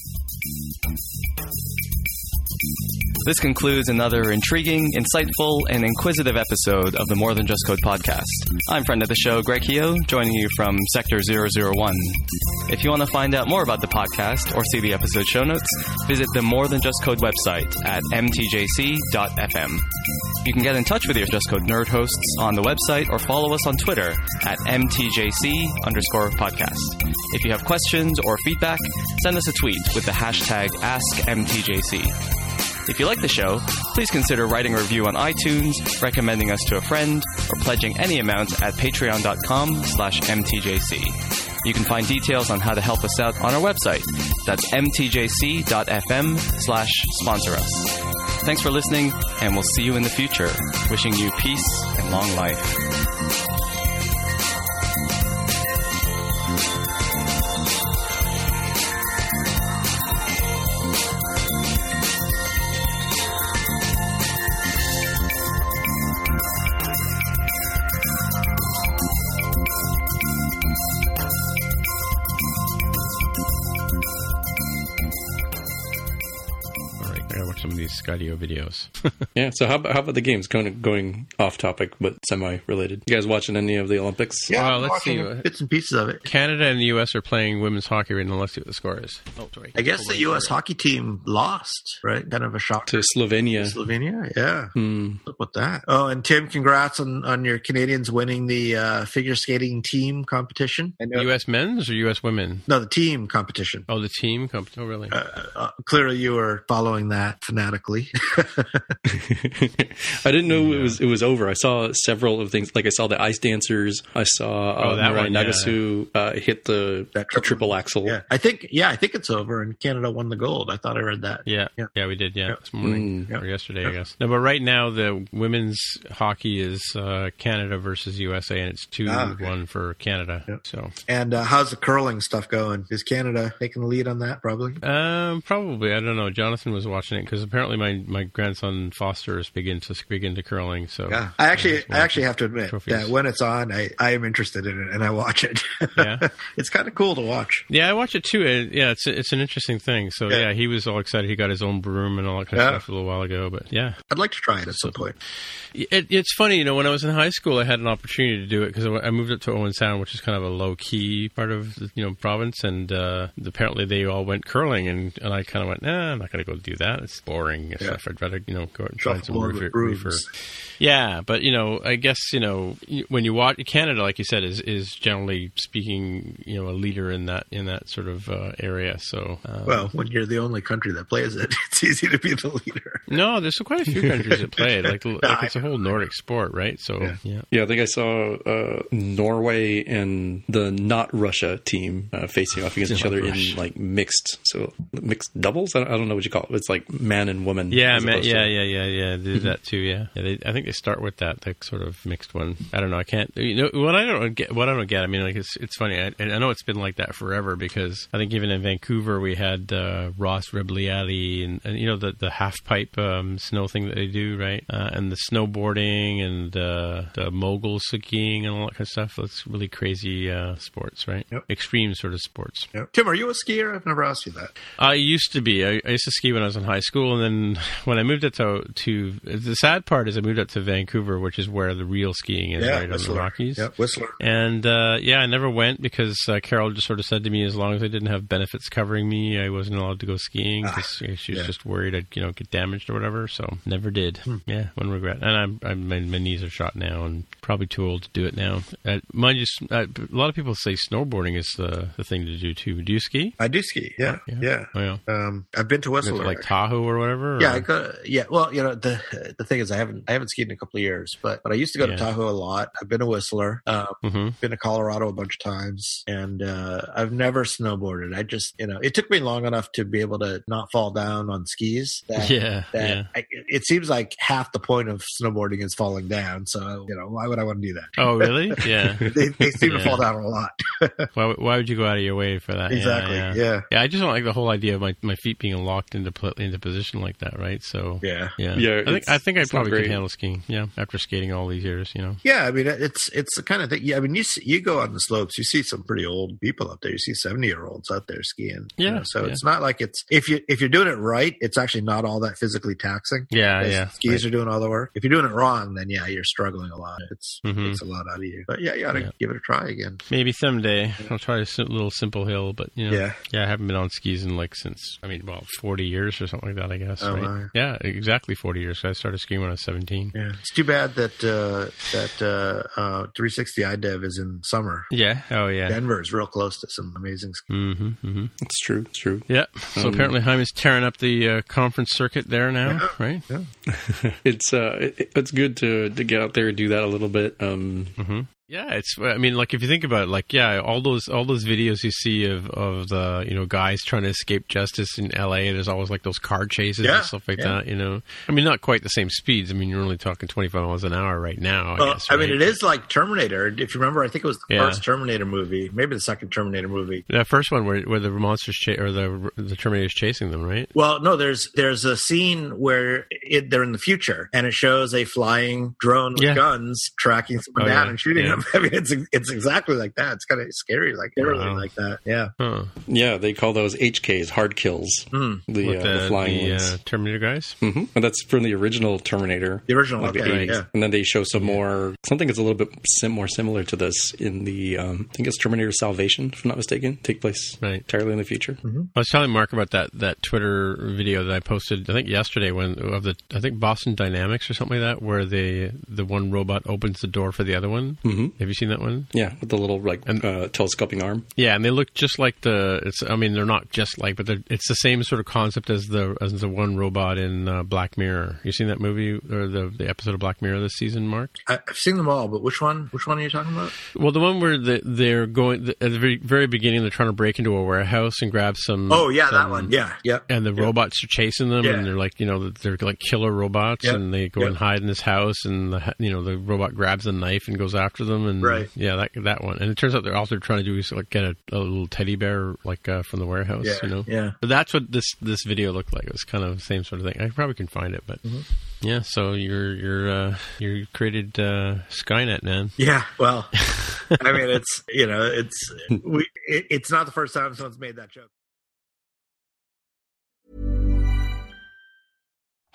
This concludes another intriguing, insightful, and inquisitive episode of the More Than Just Code podcast. I'm friend of the show, Greg Hio, joining you from Sector 001. If you want to find out more about the podcast or see the episode show notes, visit the More Than Just Code website at mtjc.fm. You can get in touch with your Just Code nerd hosts on the website or follow us on Twitter at mtjc underscore podcast. If you have questions or feedback, send us a tweet with the hashtag AskMTJC. If you like the show, please consider writing a review on iTunes, recommending us to a friend, or pledging any amount at patreon.com slash mtjc. You can find details on how to help us out on our website. That's mtjc.fm slash sponsor us. Thanks for listening, and we'll see you in the future. Wishing you peace and long life. Watch some of these Skydio videos. <laughs> Yeah. So how about, how about the games? Going going off topic, but semi related. You guys watching any of the Olympics? Yeah, Well, I'm let's see. bits and pieces of it. Canada and the U.S. are playing women's hockey right now. Let's see what the score is. Oh, sorry. I guess the U.S. hockey team lost, right? Kind of a shock To Slovenia. Slovenia. Yeah. Hmm. Look with that. Oh, and Tim, congrats on, on your Canadians winning the uh, figure skating team competition. I know, U.S. men's or U.S. women? no, the team competition. Oh, the team. Comp- oh, really? Uh, clearly, you were following that fanatically. <laughs> I didn't know it was it was over. I saw several of things. Like I saw the ice dancers. I saw uh, Oh, that Mirai one, yeah. Nagasu uh, hit the, That the triple axel. yeah, I think. Yeah, I think it's over, and Canada won the gold. I thought I read that. Yeah, Yeah. yeah, we did. Yeah, Yeah. this morning Mm. or yesterday, Yeah. I guess. No, but right now the women's hockey is uh, Canada versus USA, and it's two Ah, okay. one for Canada. Yeah. So, And uh, how's the curling stuff going? Is Canada taking the lead on that? Probably. um, probably I don't know. Jonathan was watching it because apparently my, my grandson Foster is big into big into curling. So Yeah, I actually, just I actually have to admit trophies. that when it's on, I, I am interested in it and I watch it. <laughs> Yeah. <laughs> it's kind of cool to watch. Yeah, I watch it too. Uh, yeah, it's it's an interesting thing. So Yeah. yeah. he was all excited. He got his own broom and all that kind of stuff a little while ago. But yeah, I'd like to try it at some point. It, it's funny, you know, when I was in high school, I had an opportunity to do it because I moved up to Owen Sound, which is kind of a low key part of you know province, and uh, apparently they all went curling, and, and I kind of went, nah, I'm not going to go do that. It's boring. And Yeah. stuff. I'd rather you know go out and find some Shuffleboard reefer, with brooms. reefer. Yeah, but you know, I guess you know when you watch Canada, like you said, is is generally speaking, you know, a leader in that in that sort of uh, area. So um, Well, when you're the only country that plays it, <laughs> it's easy to be the leader. no, there's quite a few countries that play it. Like, <laughs> like it's a whole Nordic sport, right? So Yeah. yeah. Yeah, I think I saw uh, Norway and the not Russia team uh, facing off against each other Russia. in like mixed, so mixed doubles. I don't, I don't know what you call it. It's like like man and woman. Yeah, as man, yeah, yeah, yeah, yeah. They do <laughs> that too. Yeah, yeah they, I think they start with that, like sort of mixed one. I don't know. I can't. You know what I don't get. What I don't get. I mean, like it's it's funny. I, I know it's been like that forever because I think even in Vancouver we had uh, Ross Rebagliati and, and you know the the half pipe um, snow thing that they do, right? Uh, and the snowboarding and uh, the mogul skiing and all that kind of stuff. That's really crazy uh, sports, right? Yep. Extreme sort of sports. Yep. Tim, are you a skier? I've never asked you that. I used to be. I, I used to ski when I was in high school, and then when I moved to, to the sad part is I moved out to Vancouver, which is where the real skiing is, right on the Rockies. Yep, Whistler. And uh, yeah, I never went because uh, Carol just sort of said to me, as long as I didn't have benefits covering me, I wasn't allowed to go skiing because she was yeah. just worried I'd you know get damaged or whatever. So never did. Yeah, one regret. And I'm, I'm my, my knees are shot now, and probably too old to do it now. Uh, mind you, uh, a lot of people say snowboarding is the the thing to do too. Do you ski? I do ski. Yeah, yeah. Oh yeah. Um, I've been to Whistler. Like Tahoe or whatever. Yeah, I go. Yeah, well, you know the the thing is, I haven't I haven't skied in a couple of years, but but I used to go Yeah. to Tahoe a lot. I've been a Whistler, um, Mhm. been to Colorado a bunch of times, and uh, I've never snowboarded. I just you know it took me long enough to be able to not fall down on skis. That, Yeah, that yeah. I, it seems like half the point of snowboarding is falling down. So you know why would I want to do that? Oh, really? Yeah. <laughs> they, they seem to fall down a lot. <laughs> why, why would you go out of your way for that? Exactly. Yeah, Yeah. Yeah, I just don't like the whole idea of my, my feet being locked into pl- into position like that, right? So Yeah. yeah, Yeah, I think I think I probably could handle skiing. Yeah, after skating all these years, you know. Yeah, I mean it's it's the kind of thing. Yeah, I mean you see, you go on the slopes, you see some pretty old people up there. You see seventy year olds out there skiing. you Yeah, know, so yeah. it's not like it's if you if you're doing it right, it's actually not all that physically taxing. Yeah, yeah. skis right. are doing all the work. If you're doing it wrong, then yeah, you're struggling a lot. It's Mhm. it takes a lot out of you. But yeah, you got to Yeah. give it a try again. Maybe someday I'll try a little simple hill, but you know, Yeah. yeah, I haven't been on skis in like since I mean, well, forty years or something like that. I guess. Oh, right? My. Yeah, exactly forty years. I started skiing when I was seventeen. Yeah, it's too bad that uh, that uh, uh, 360 iDev is in summer. Yeah. Oh yeah. Denver is real close to some amazing. ski- Mm-hmm. Mm-hmm. It's true. It's true. Yeah. So Um, apparently, Jaime's tearing up the uh, conference circuit there now, right? Yeah. <laughs> it's uh, it, it's good to to get out there and do that a little bit. Um, Yeah, it's. I mean, like if you think about it, like yeah, all those all those videos you see of of the you know guys trying to escape justice in L.A. There's always like those car chases Yeah, and stuff like yeah. that. You know, I mean, not quite the same speeds. I mean, you're only talking 25 miles an hour right now. I Well, guess. I mean, it is like Terminator. If you remember, I think it was the Yeah. first Terminator movie, maybe the second Terminator movie. That first one where where the monsters cha- or the the Terminator's chasing them, right? Well, no, there's there's a scene where it, they're in the future, and it shows a flying drone with guns tracking someone Oh, down and shooting yeah. Them. <laughs> I mean, it's it's exactly like that. It's kind of scary, like everything Wow. like that. Yeah. Huh. yeah, they call those HKs, hard kills. Hmm. The, uh, the flying the, ones. uh, Terminator guys. hmm And that's from the original Terminator. The original, like the okay, 80s. yeah. And then they show some more, something that's a little bit sim- more similar to this in the, um, I think it's Terminator Salvation, if I'm not mistaken, take place Right. entirely in the future. I was telling Mark about that that Twitter video that I posted. I think yesterday when of the I think Boston Dynamics or something like that, where the the one robot opens the door for the other one. Mm-hmm. Have you seen that one? Yeah, with the little like uh, telescoping arm. Yeah, and they look just like the. It's. I mean, they're not just like, but they're, it's the same sort of concept as the as the one robot in uh, Black Mirror. You seen that movie or the the episode of Black Mirror this season, Mark? I, I've seen them all, but which one? Which one are you talking about? Well, the one where the, they're going at the very, very beginning, they're trying to break into a warehouse and grab some. Oh yeah, that one. Yeah, yeah. and the robots are chasing them, Yeah. and they're like, you know, they're like killer robots, Yep. and they go Yep. and hide in this house, and the, you know, the robot grabs a knife and goes after them, and Right. yeah, that that one. And it turns out they're also trying to do is like get a, a little teddy bear like uh, from the warehouse, Yeah, you know. yeah. But that's what this this video looked like. It was kind of the same sort of thing. I probably can find it, but Mm-hmm. yeah. So you're you're uh, you created uh, Skynet, man. Yeah, well, <laughs> I mean, it's you know, it's we. It, it's not the first time someone's made that joke.